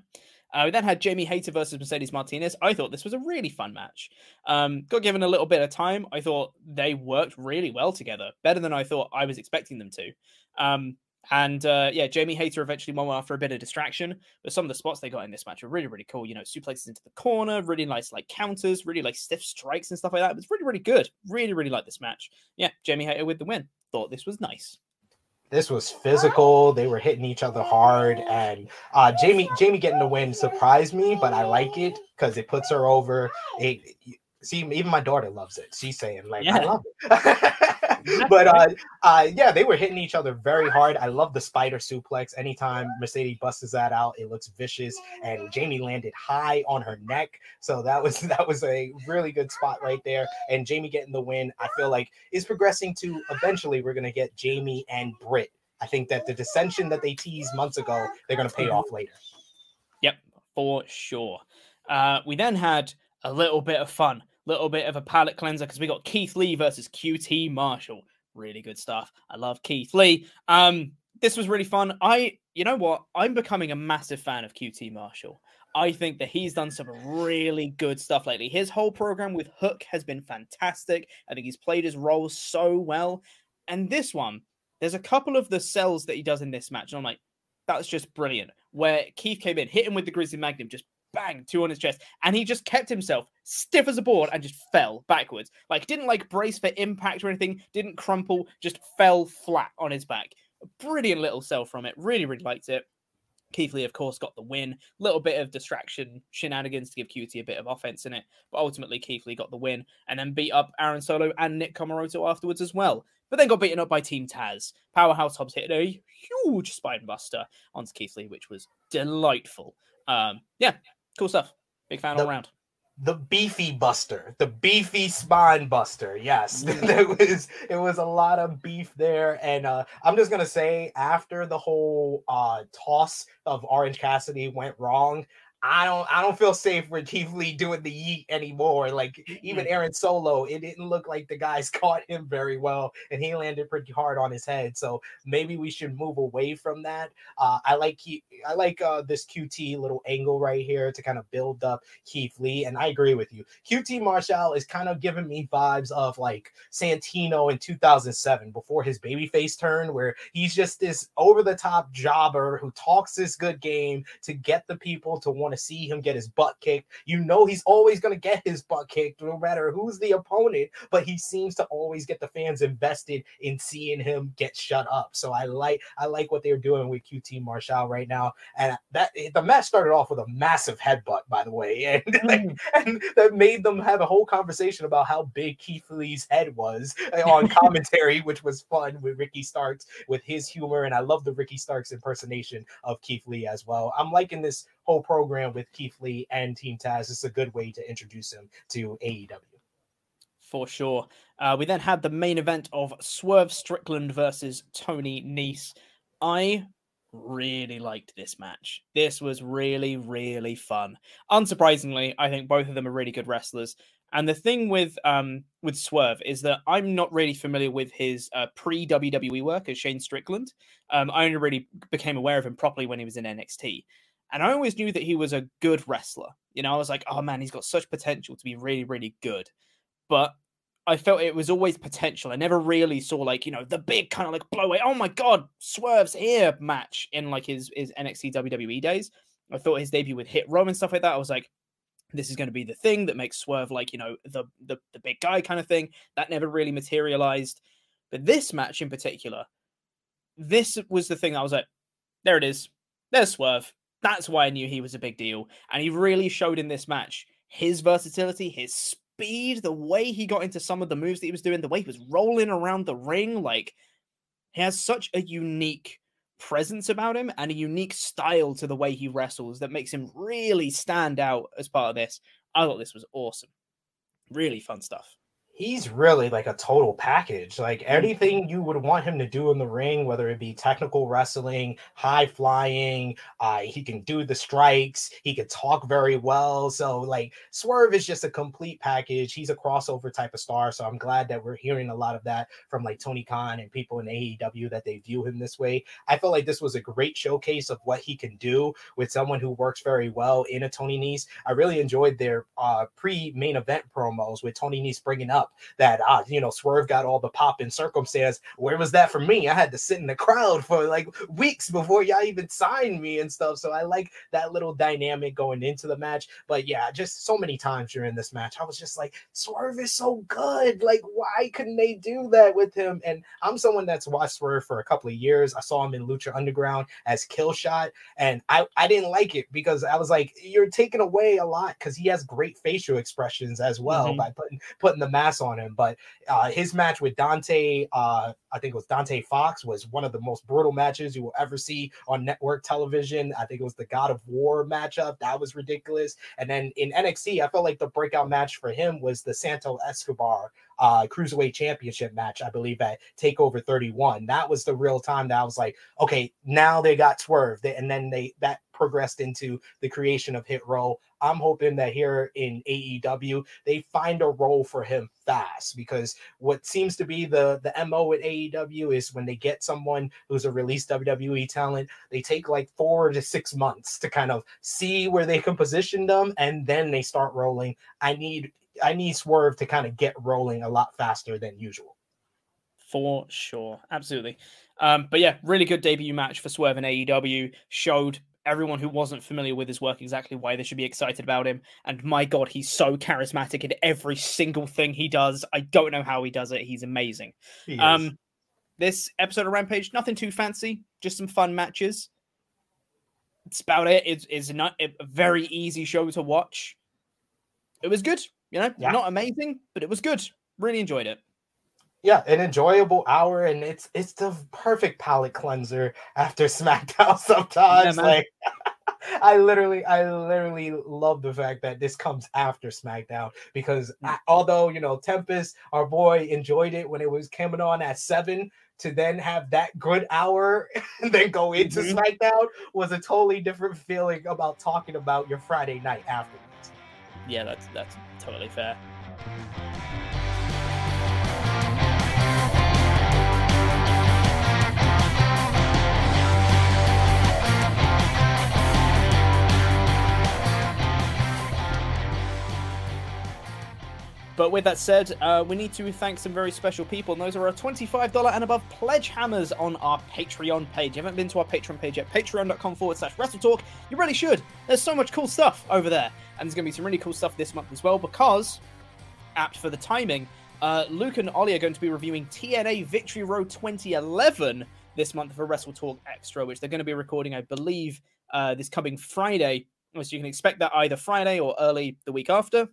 S1: Uh, we then had Jamie Hayter versus Mercedes Martinez. I thought this was a really fun match. Um, got given a little bit of time. I thought they worked really well together, better than I thought I was expecting them to. Um, and uh, yeah, Jamie Hayter eventually won after a bit of distraction, but some of the spots they got in this match were really, really cool. You know, suplexes into the corner, really nice like counters, really like stiff strikes and stuff like that. It was really, really good. Really, really like this match. Yeah, Jamie Hayter with the win. Thought this was nice.
S2: This was physical. They were hitting each other hard, and uh, Jamie Jamie getting the win surprised me, but I like it because it puts her over. It, see, even my daughter loves it. She's saying like, yeah. "I love it." [laughs] but uh, uh, yeah, they were hitting each other very hard. I love the spider suplex. Anytime Mercedes busts that out, it looks vicious. And Jamie landed high on her neck, so that was [laughs] that was a really good spot right there. And Jamie getting the win, I feel like is progressing to eventually we're gonna get Jamie and Britt. I think that the dissension that they teased months ago, they're gonna pay off later.
S1: Yep, for sure. Uh, we then had a little bit of fun, little bit of a palate cleanser because we got Keith Lee versus QT Marshall. Really good stuff. I love Keith Lee. Um, this was really fun. I, you know what? I'm becoming a massive fan of QT Marshall. I think that he's done some really good stuff lately. His whole program with Hook has been fantastic. I think he's played his role so well. And this one, there's a couple of the cells that he does in this match. And I'm like, that's just brilliant. Where Keith came in, hit him with the Grizzly Magnum, just bang, two on his chest, and he just kept himself stiff as a board and just fell backwards. Like didn't like brace for impact or anything, didn't crumple, just fell flat on his back. A brilliant little sell from it. Really, really liked it. Keith Lee, of course, got the win. Little bit of distraction shenanigans to give QT a bit of offense in it, but ultimately Keith Lee got the win and then beat up Aaron Solo and Nick Comoroto afterwards as well. But then got beaten up by Team Taz. Powerhouse Hobbs hit a huge spine buster onto Keith Lee, which was delightful. Um, yeah, cool stuff. Big fan the, all around.
S2: The beefy buster, the beefy spine buster. Yes, [laughs] there was it was a lot of beef there, and uh, I'm just gonna say after the whole uh, toss of Orange Cassidy went wrong, I don't I don't feel safe with Keith Lee doing the yeet anymore. Like even Aaron Solo, it didn't look like the guys [laughs] caught him very well, and he landed pretty hard on his head. So maybe we should move away from that. Uh, I like I like uh, this QT little angle right here to kind of build up Keith Lee, and I agree with you. QT Marshall is kind of giving me vibes of like Santino in 2007 before his babyface turn, where he's just this over the top jobber who talks this good game to get the people to want want to see him get his butt kicked. You know he's always going to get his butt kicked no matter who's the opponent, but he seems to always get the fans invested in seeing him get shut up. So I like I like what they're doing with QT Marshall right now. And that the match started off with a massive headbutt, by the way, [laughs] and, mm. and that made them have a whole conversation about how big Keith Lee's head was on [laughs] commentary, which was fun with Ricky Starks with his humor. And I love the Ricky Starks impersonation of Keith Lee as well. I'm liking this whole program with Keith Lee and Team Taz. It's a good way to introduce him to AEW.
S1: For sure. Uh, we then had the main event of Swerve Strickland versus Tony Nese. I really liked this match. This was really, really fun. Unsurprisingly, I think both of them are really good wrestlers. And the thing with um with Swerve is that I'm not really familiar with his uh, pre WWE work as Shane Strickland. Um, I only really became aware of him properly when he was in NXT. And I always knew that he was a good wrestler. You know, I was like, oh man, he's got such potential to be really, really good. But I felt it was always potential. I never really saw like, you know, the big kind of like blow away. Oh my god, Swerve's here match in like his his NXT WWE days. I thought his debut with Hit Row and stuff like that. I was like, this is going to be the thing that makes Swerve like, you know, the the the big guy kind of thing. That never really materialized. But this match in particular, this was the thing I was like, there it is. There's Swerve. That's why I knew he was a big deal. And he really showed in this match his versatility, his speed, the way he got into some of the moves that he was doing, the way he was rolling around the ring. Like, he has such a unique presence about him and a unique style to the way he wrestles that makes him really stand out as part of this. I thought this was awesome. Really fun stuff
S2: he's really like a total package. Like mm-hmm. anything you would want him to do in the ring, whether it be technical wrestling, high flying, uh, he can do the strikes, he can talk very well. So like Swerve is just a complete package. He's a crossover type of star. So I'm glad that we're hearing a lot of that from like Tony Khan and people in AEW that they view him this way. I feel like this was a great showcase of what he can do with someone who works very well in a Tony Nese. I really enjoyed their uh, pre main event promos with Tony Nese bringing up pop that uh, you know, Swerve got all the pop in circumstance. Where was that for me? I had to sit in the crowd for like weeks before y'all even signed me and stuff. So I like that little dynamic going into the match. But yeah, just so many times during this match, I was just like, Swerve is so good. Like, why couldn't they do that with him? And I'm someone that's watched Swerve for a couple of years. I saw him in Lucha Underground as Killshot, and I, I didn't like it because I was like, you're taking away a lot because he has great facial expressions as well mm-hmm. by putting putting the mask on him. But uh, his match with Dante, uh, I think it was Dante Fox, was one of the most brutal matches you will ever see on network television. I think it was the God of War matchup. That was ridiculous. And then in NXT, I felt like the breakout match for him was the Santos Escobar uh, cruiserweight championship match, I believe at Takeover 31. That was the real time that I was like, okay, now they got swerved, and then they that progressed into the creation of Hit Row. I'm hoping that here in AEW they find a role for him fast because what seems to be the the mo with AEW is when they get someone who's a released WWE talent, they take like four to six months to kind of see where they can position them, and then they start rolling. I need I need Swerve to kind of get rolling a lot faster than usual.
S1: For sure, absolutely. Um, but yeah, really good debut match for Swerve in AEW. Showed everyone who wasn't familiar with his work exactly why they should be excited about him. And my God, he's so charismatic in every single thing he does. I don't know how he does it. He's amazing. He um, this episode of Rampage, nothing too fancy, just some fun matches. It's about it. It's, it's not a very easy show to watch. It was good. You know, yeah. not amazing, but it was good. Really enjoyed it.
S2: Yeah, an enjoyable hour, and it's it's the perfect palate cleanser after [laughs] SmackDown. Sometimes, yeah, like [laughs] I literally, I literally love the fact that this comes after SmackDown because mm. I, although you know Tempest, our boy, enjoyed it when it was coming on at seven, to then have that good hour [laughs] and then go into mm-hmm. SmackDown was a totally different feeling about talking about your Friday night afterwards.
S1: Yeah, that's that's totally fair. But with that said, uh, we need to thank some very special people, and those are our $25 and above pledge hammers on our Patreon page. If you haven't been to our Patreon page yet, patreon.com forward slash WrestleTalk, you really should. There's so much cool stuff over there. And there's going to be some really cool stuff this month as well, because, apt for the timing, uh, Luke and Ollie are going to be reviewing TNA Victory Road 2011 this month for Wrestle Talk Extra, which they're going to be recording, I believe, uh, this coming Friday. So you can expect that either Friday or early the week after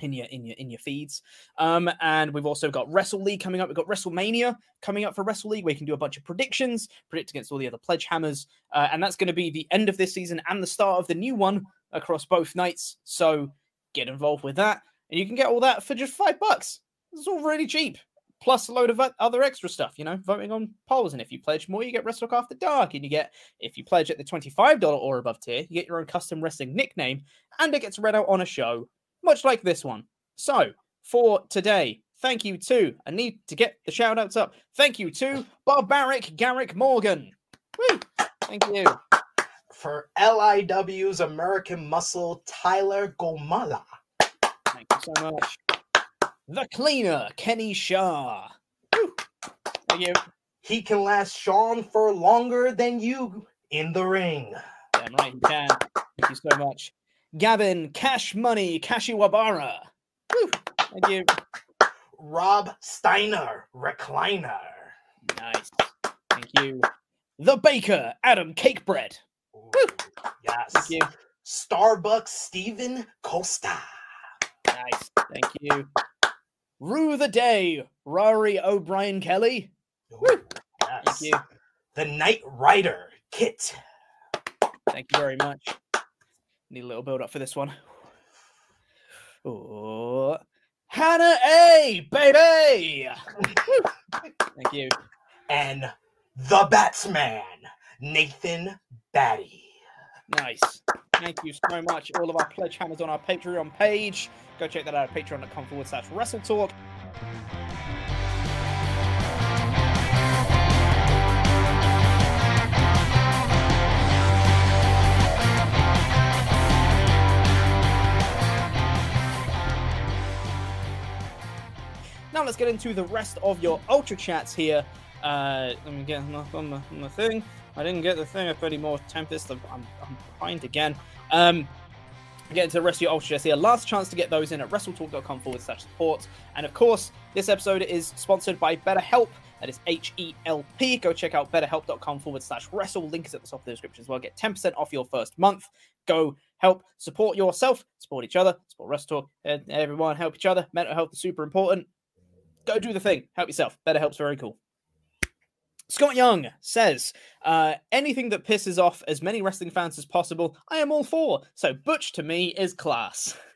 S1: in your in your in your feeds. Um, and we've also got Wrestle League coming up. We've got WrestleMania coming up for Wrestle League, where you can do a bunch of predictions, predict against all the other pledge hammers, uh, and that's going to be the end of this season and the start of the new one across both nights. So get involved with that, and you can get all that for just five bucks. It's all really cheap. Plus a load of other extra stuff, you know, voting on polls. And if you pledge more, you get Wrestle After Dark. And you get, if you pledge at the $25 or above tier, you get your own custom wrestling nickname and it gets read out on a show much like this one. So, for today, thank you to, I need to get the shout outs up. Thank you to Barbaric Garrick Morgan. Woo! Thank you.
S2: For LIW's American Muscle, Tyler Gomala.
S1: Thank you so much. The Cleaner, Kenny Shaw. Woo! Thank you.
S2: He can last Sean for longer than you in the ring.
S1: Damn right he can. Thank you so much. Gavin Cash Money Kashiwabara. Woo, thank you.
S2: Rob Steiner Recliner.
S1: Nice. Thank you. The Baker Adam Cakebread. Woo.
S2: Yes. Thank you. Starbucks Stephen Costa.
S1: Nice. Thank you. Rue the Day Rory O'Brien Kelly. Woo.
S2: Yes. Thank you. The Night Rider Kit.
S1: Thank you very much. Need a little build up for this one. Oh, Hannah A, baby. [laughs] Thank you.
S2: And the Batsman, Nathan Batty.
S1: Nice. Thank you so much. All of our pledge hammers on our Patreon page. Go check that out at patreon.com forward slash wrestle talk. Now let's get into the rest of your Ultra Chats here. Uh, let me get on the, on the, thing. I didn't get the thing up anymore. Tempest, I'm, I'm, I'm behind again. Um, get into the rest of your Ultra Chats here. Last chance to get those in at wrestletalk.com forward slash support. And of course, this episode is sponsored by BetterHelp. That is H E L P. Go check out betterhelp.com forward slash wrestle. Link is at the top of the description as well. Get 10% off your first month. Go help support yourself, support each other, support Wrestle Talk, and everyone help each other. Mental health is super important. Go do the thing. Help yourself. BetterHelp's very cool. Scott Young says, uh, anything that pisses off as many wrestling fans as possible, I am all for. So Butch to me is class. [laughs]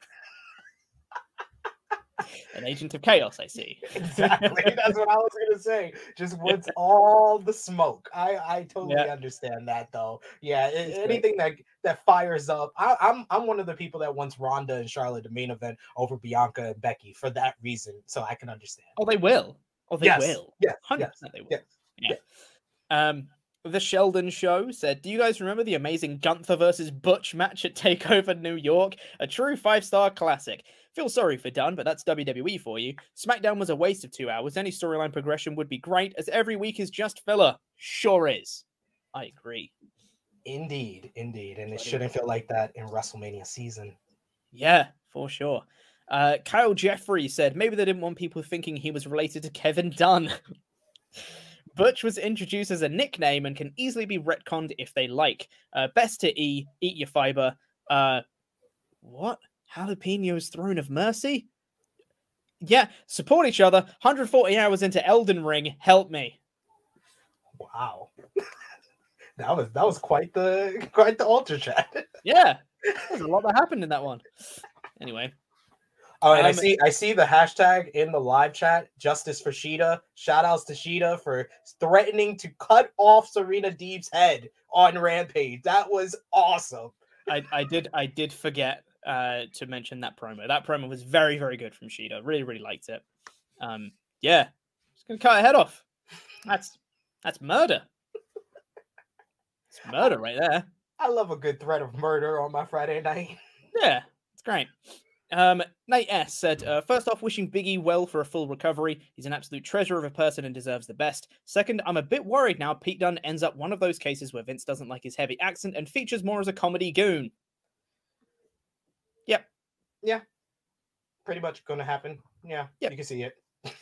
S1: An agent of chaos, I see. [laughs]
S2: exactly. That's what I was gonna say. Just [laughs] what's all the smoke. I I totally
S1: Yeah.
S2: understand that though. Yeah,
S1: great.
S2: anything that that fires up. I, I'm I'm one of the people that wants Ronda and Charlotte the main event over Bianca and Becky for that reason. So I can understand.
S1: Oh, they will. Oh, they
S2: Yes,
S1: will.
S2: yes,
S1: Hundred percent, they will.
S2: yes,
S1: Yeah. Um, the Sheldon Show said, "Do you guys remember the amazing Gunther versus Butch match at [laughs] Takeover New York? A true five-star classic. Feel sorry for Dunne, but that's WWE for you. SmackDown was a waste of two hours. Any storyline progression would be great, as every week is just filler. Sure is. I agree.
S2: Indeed, indeed, and it shouldn't feel like that in WrestleMania season.
S1: Yeah, for sure." Uh, Kyle Jeffrey said maybe they didn't want people thinking he was related to Kevin Dunn. [laughs] Butch was introduced as a nickname and can easily be retconned if they like. Uh, best to E, eat your fiber. Uh, what? Jalapeno's Throne of Mercy? Yeah, support each other. 140 hours into Elden Ring. Help me.
S2: Wow, [laughs] that was that was quite the [laughs] quite the ultra chat. [laughs]
S1: Yeah, there's a lot that happened in that one. Anyway,
S2: Oh, and I
S1: Um,
S2: see I see the hashtag in the live chat, justice for Shida. Shout outs to Shida for threatening to cut off Serena Deeb's head on Rampage. That was awesome.
S1: I, I did I did forget uh, to mention that promo. That promo was very very good from Shida. Really really liked it. Um, yeah, just gonna cut her head off. That's that's murder. It's murder right there.
S2: I love a good threat of murder on my Friday night.
S1: Yeah, it's great. Um, Nate S said, uh, first off, wishing Biggie well for a full recovery. He's an absolute treasure of a person and deserves the best. Second, I'm a bit worried now Pete Dunne ends up one of those cases where Vince doesn't like his heavy accent and features more as a comedy goon.
S2: Yeah, pretty much gonna happen. Yeah,
S1: Yep.
S2: you can see it. [laughs]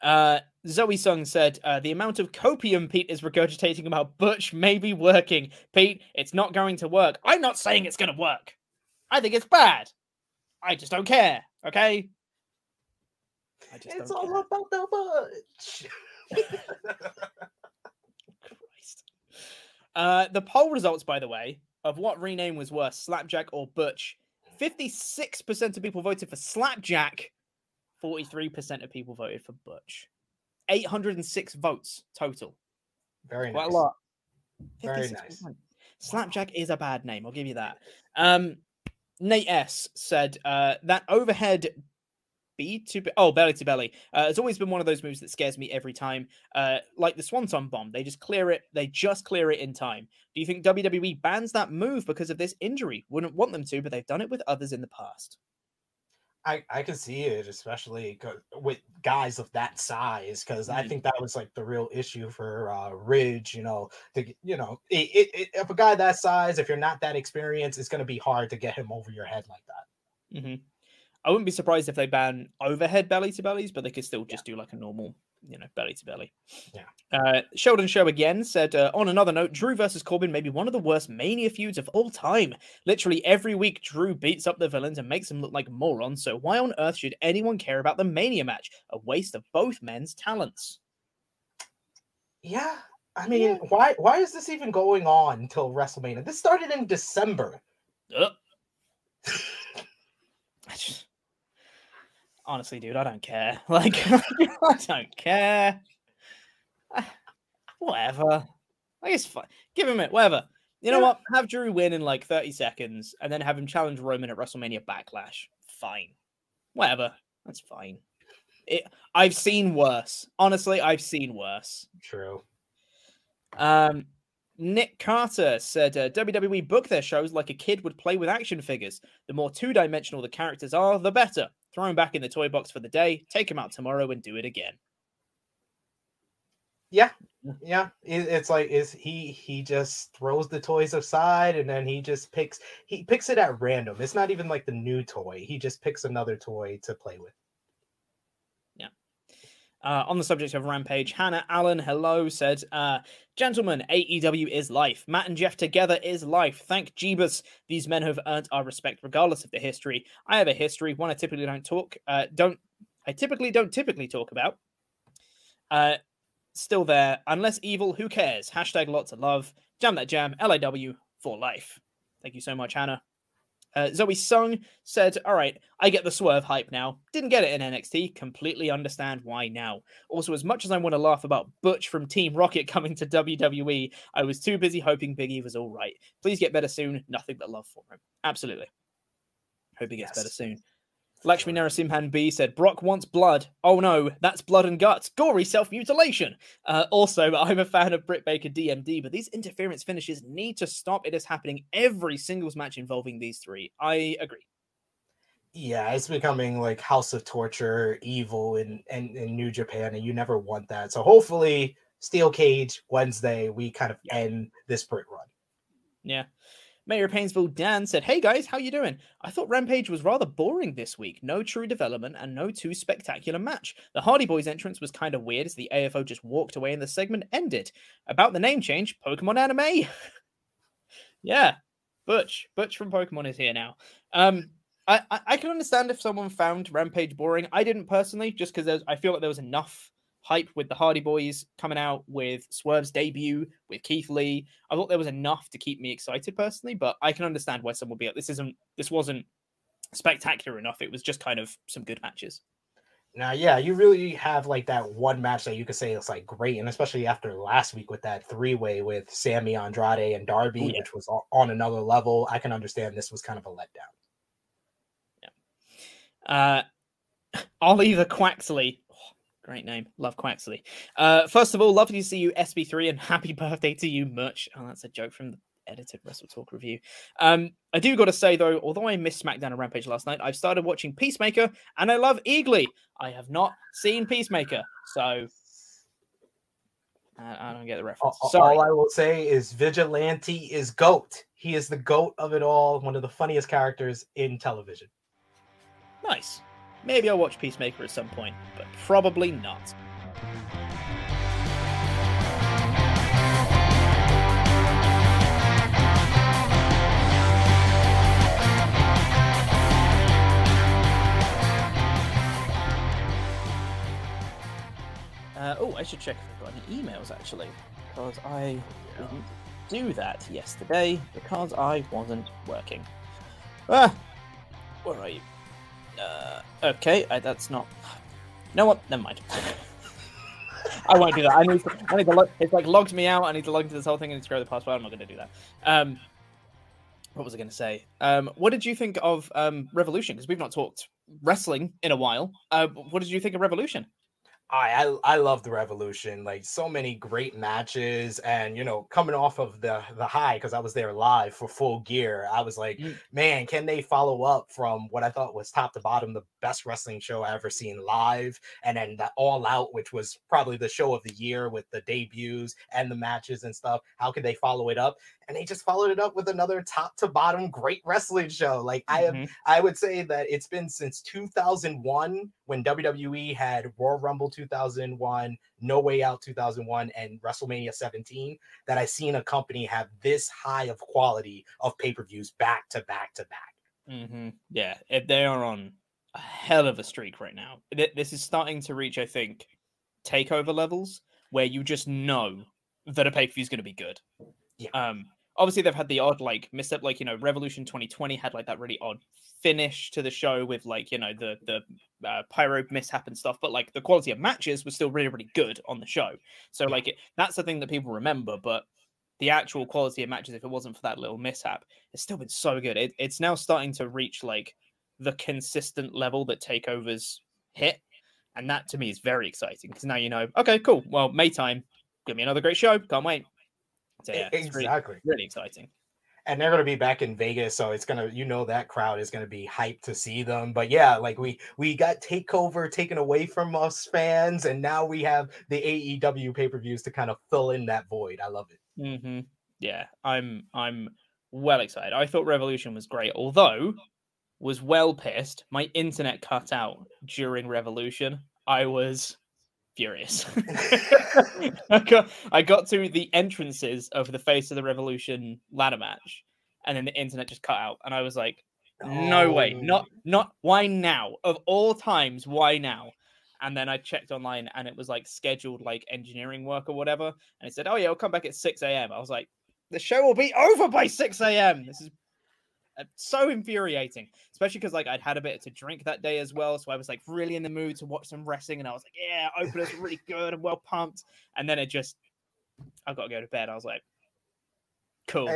S1: Uh, Zoe Sung said, uh, the amount of copium Pete is regurgitating about Butch may be working. Pete, it's not going to work. I'm not saying it's going to work. I think it's bad. I just don't care. Okay. I just
S2: It's all
S1: care.
S2: about the butch. [laughs]
S1: Christ. Uh, the poll results, by the way, of what rename was worse, Slapjack or Butch. 56% of people voted for Slapjack. 43% of people voted for Butch. 806 votes total.
S2: Very
S1: Quite
S2: nice.
S1: a lot.
S2: Very nice.
S1: 56%. Slapjack is a bad name. I'll give you that. Um, Nate S said uh, that overhead B to oh belly to belly. Uh, it's always been one of those moves that scares me every time. Uh, like the Swanton bomb, they just clear it. They just clear it in time. Do you think WWE bans that move because of this injury? Wouldn't want them to, but they've done it with others in the past.
S2: I, I can see it, especially with guys of that size, because I
S1: Mhm.
S2: think that was like the real issue for uh, Ridge. You know, to you know, it, it, it, if a guy that size, if you're not that experienced, it's going to be hard to get him over your head like that.
S1: hmm I wouldn't be surprised if they ban overhead belly to bellies, but they could still just do like a normal, you know, belly to belly.
S2: Yeah.
S1: Uh, Sheldon Show again said, uh, on another note, Drew versus Corbin may be one of the worst Mania feuds of all time. Literally every week, Drew beats up the villains and makes them look like morons. So why on earth should anyone care about the Mania match? A waste of both men's talents.
S2: Yeah, I mean, why why is this even going on until WrestleMania? This started in December.
S1: Ugh. [laughs] I Honestly, dude, I don't care. [laughs] Like, I don't care. [sighs] Whatever. Like, it's fine. Give him it. Whatever. You know
S2: Yeah.
S1: what? Have Drew win in like 30 seconds and then have him challenge Roman at WrestleMania Backlash. Fine. Whatever. That's fine. It, I've seen worse. Honestly, I've seen worse.
S2: True.
S1: Um, Nick Carter said uh, WWE book their shows like a kid would play with action figures. The more two dimensional the characters are, the better. Throw him back in the toy box for the day, take him out tomorrow, and do it again.
S2: Yeah, yeah. It's like is he he just throws the toys aside and then he just picks he picks it at random. It's not even like the new toy. He just picks another toy to play with.
S1: Uh, on the subject of Rampage, Hannah Allen, hello, said, uh, Gentlemen, AEW is life. Matt and Jeff together is life. Thank Jeebus. These men have earned our respect regardless of the history. I have a history, one I typically don't talk, uh, don't, I typically don't typically talk about. Uh, still there. Unless evil, who cares? Hashtag lots of love. Jam that jam. LIW for life. Thank you so much, Hannah. Uh, Zoe Sung said, All right, I get the swerve hype now. Didn't get it in NXT. Completely understand why now. Also, as much as I want to laugh about Butch from Team Rocket coming to WWE, I was too busy hoping Biggie was all right. Please get better soon. Nothing but love for him. Absolutely. Hope he gets
S2: Yes.
S1: better soon. Lakshmi Narasimhan B said, Brock wants blood. Oh no, that's blood and guts. Gory self mutilation. Uh, also, I'm a fan of Britt Baker DMD, but these interference finishes need to stop. It is happening every singles match involving these three. I agree.
S2: Yeah, it's becoming like House of Torture, evil in, in, in New Japan, and you never want that. So hopefully, Steel Cage Wednesday, we kind of end this Britt run.
S1: Yeah. Mayor Painesville Dan said, "Hey guys, how you doing? I thought Rampage was rather boring this week. No true development and no too spectacular match. The Hardy Boys entrance was kind of weird as the AFO just walked away and the segment ended. About the name change, Pokemon anime. [laughs] yeah, Butch, Butch from Pokemon is here now. Um, I, I I can understand if someone found Rampage boring. I didn't personally, just because I feel like there was enough hype with the Hardy Boys coming out with Swerve's debut with Keith Lee. I thought there was enough to keep me excited personally, but I can understand why some would be like, this isn't this wasn't spectacular enough. It was just kind of some good matches.
S2: Now, yeah, you really have like that one match that you could say is like great, and especially after last week with that three way with Sammy Andrade and Darby,
S1: Oh, yeah.
S2: which was on another level. I can understand this was kind of a letdown. Yeah.
S1: Uh [laughs] Oliver Quaxley. Great name. Love Quaxley. Uh first of all, lovely to see you, SP3, and happy [laughs] birthday to you, Much. Oh, that's a joke from the edited Wrestle Talk review. Um, I do gotta say though, although I missed SmackDown and Rampage last night, I've started watching Peacemaker and I love Eagly. I have not seen Peacemaker, so I, don't get the reference. Sorry.
S2: All I will say is Vigilante is GOAT. He is the GOAT of it all, one of the funniest characters in television.
S1: Nice. Maybe I'll watch Peacemaker at some point, but probably not. Uh, oh, I should check if I've got any emails actually, because I didn't do that yesterday because I wasn't working. Ah, where are you? Uh, okay, I, that's not. You know what? Never mind. [laughs] I won't do that. I need to. I need to. Log, it's like logged me out. I need to log into this whole thing and screw the password. I'm not going to do that. Um, what was I going to say? Um, what did you think of um Revolution? Because we've not talked wrestling in a while. Uh, what did you think of Revolution?
S2: I, I I love the Revolution. Like so many great matches, and you know, coming off of the the high because I was there live for Full Gear. I was like,
S1: Mm.
S2: man, can they follow up from what I thought was top to bottom the best wrestling show I ever seen live, and then that All Out, which was probably the show of the year with the debuts and the matches and stuff. How could they follow it up? And they just followed it up with another top to bottom great wrestling show. Like I have
S1: Mhm.
S2: I would say that it's been since 2001 when WWE had Royal Rumble 2001, No Way Out 2001, and WrestleMania 17 that I've seen a company have this high of quality of pay per views back to back to back.
S1: Mm-hmm. Yeah, they are on a hell of a streak right now. This is starting to reach, I think, takeover levels where you just know that a pay per view is going to be good.
S2: Yeah.
S1: Um. Obviously, they've had the odd like misstep, like you know, Revolution 2020 had like that really odd finish to the show with like you know the the uh, pyro mishap and stuff, but like the quality of matches was still really really good on the show. So like it, that's the thing that people remember, but the actual quality of matches, if it wasn't for that little mishap, it's still been so good. It, it's now starting to reach like the consistent level that takeovers hit, and that to me is very exciting because now you know, okay, cool. Well, May time, give me another great show. Can't wait. So yeah, it's really,
S2: exactly.
S1: really exciting.
S2: and they're gonna be back in Vegas, so it's gonna you know that crowd is gonna be hyped to see them. But yeah, like we we got takeover taken away from us fans, and now we have the AEW pay per views to kind of fill in that void. I love it.
S1: Mm-hmm. Yeah, I'm I'm well excited. I thought Revolution was great, although was well pissed. My internet cut out during Revolution. I was furious. [laughs] I got I got to the entrances of the face of the Revolution ladder match, and then the internet just cut out, and I was like, "No oh. way,
S2: Oh.
S1: not not why now? Of all times, why now?" And then I checked online, and it was like scheduled like engineering work or whatever, and it said, "Oh yeah, I'll come back at six a.m." I was like, "The show will be over by six a.m." This is Uh, so infuriating, especially because like I'd had a bit to drink that day as well, so I was like really in the mood to watch some wrestling, and I was like, "Yeah, openers really good and well pumped," and then it just, I got to go to bed. I was like, "Cool,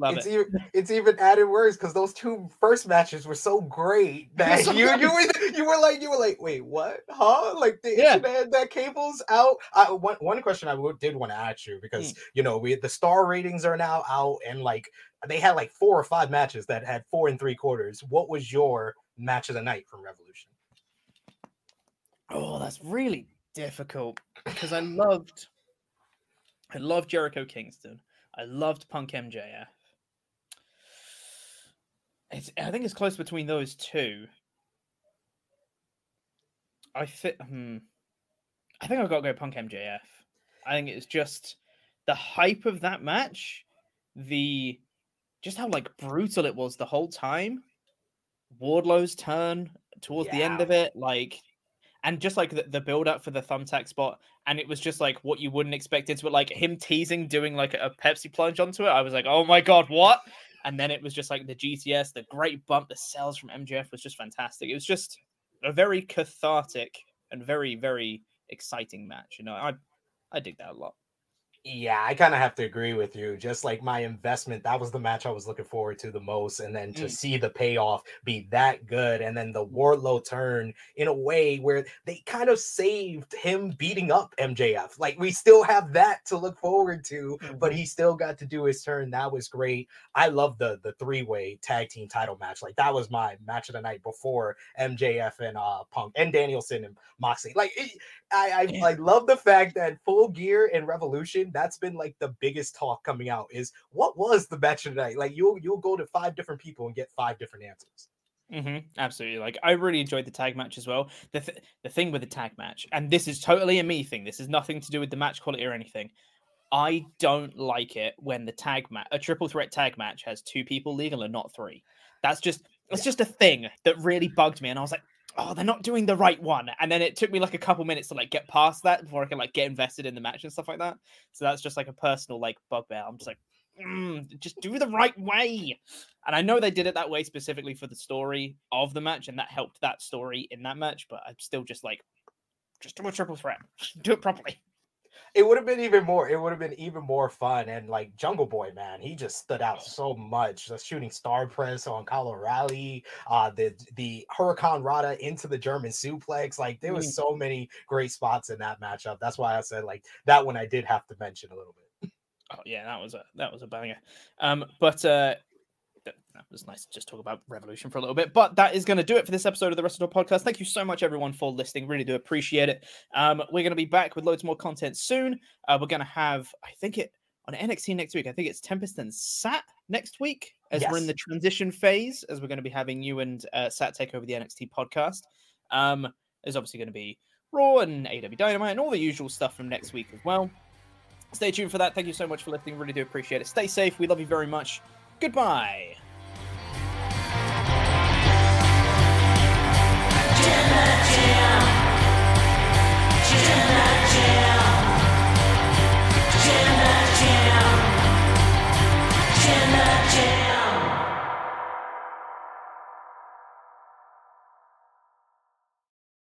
S1: love
S2: it's
S1: it."
S2: even it's even added words because those two first matches were so great [laughs] that
S1: so
S2: you
S1: good.
S2: you were you were like you were like wait what huh like the
S1: Yeah.
S2: internet that cable's out. I, one one question I did want to ask you because mm. you know we the star ratings are now out and like they had like four or five matches that had four and three quarters. What was your match of the night from Revolution?
S1: Oh, that's really difficult because I loved, I loved Jericho Kingston. I loved Punk MJF. It's, I think it's close between those two. I fit. Hmm, I think I've got to go Punk MJF. I think it's just the hype of that match, the just how like brutal it was the whole time. Wardlow's turn towards the end of it, like, and just like the, the build up for the thumbtack spot, and it was just like what you wouldn't expect it to, but like him teasing doing like a Pepsi plunge onto it. I was like, oh my god, what? And then it was just like the GTS, the great bump, the sells from MJF was just fantastic. It was just a very cathartic and very very exciting match. You know, I I dig that a lot.
S2: Yeah, I kind of have to agree with you. Just like my investment, that was the match I was looking forward to the most. And then to
S1: Mm.
S2: see the payoff be that good, and then the Wardlow turn in a way where they kind of saved him beating up MJF. Like we still have that to look forward to, but
S1: Mhm.
S2: he still got to do his turn. That was great. I love the the three way tag team title match. Like that was my match of the night before MJF and uh Punk and Danielson and Moxley. Like it, I I
S1: Yeah.
S2: like love the fact that Full Gear and Revolution. That's been like the biggest talk coming out. Is what was the match of the night? Like you'll you'll go to five different people and get five different answers.
S1: hmm absolutely. Like I really enjoyed the tag match as well. The th- the thing with the tag match, and this is totally a me thing. This is nothing to do with the match quality or anything. I don't like it when the tag match, a triple threat tag match, has two people legal and not three. That's just it's just a thing that really bugged me, and I was like, oh, they're not doing the right one. And then it took me like a couple minutes to like get past that before I can like get invested in the match and stuff like that. So that's just like a personal like bugbear. I'm just like, mm, just do the right way. And I know they did it that way specifically for the story of the match, and that helped that story in that match. But I'm still just like, just do a triple threat, do it properly.
S2: It would have been even more. It would have been even more fun. And like Jungle Boy, man, he just stood out so much. The shooting star press on Kyle O'Reilly, uh, the the Huracanrana into the German suplex. Like there was
S1: Mm.
S2: so many great spots in that matchup. That's why I said like that one I did have to mention a little bit.
S1: Oh yeah, that was a that was a banger. Um, but uh, that, was nice to just talk about Revolution for a little bit. But that is going to do it for this episode of the Wrestle Talk podcast. Thank you so much, everyone, for listening. Really do appreciate it. Um, we're going to be back with loads more content soon. Uh, we're going to have, I think it on NXT next week. I think it's Tempest and Sat next week as we're in the transition phase, as we're going to be having you and uh, Sat take over the NXT podcast. Um, there's obviously going to be Raw and AEW Dynamite and all the usual stuff from next week as well. Stay tuned for that. Thank you so much for listening. Really do appreciate it. Stay safe. We love you very much. Goodbye.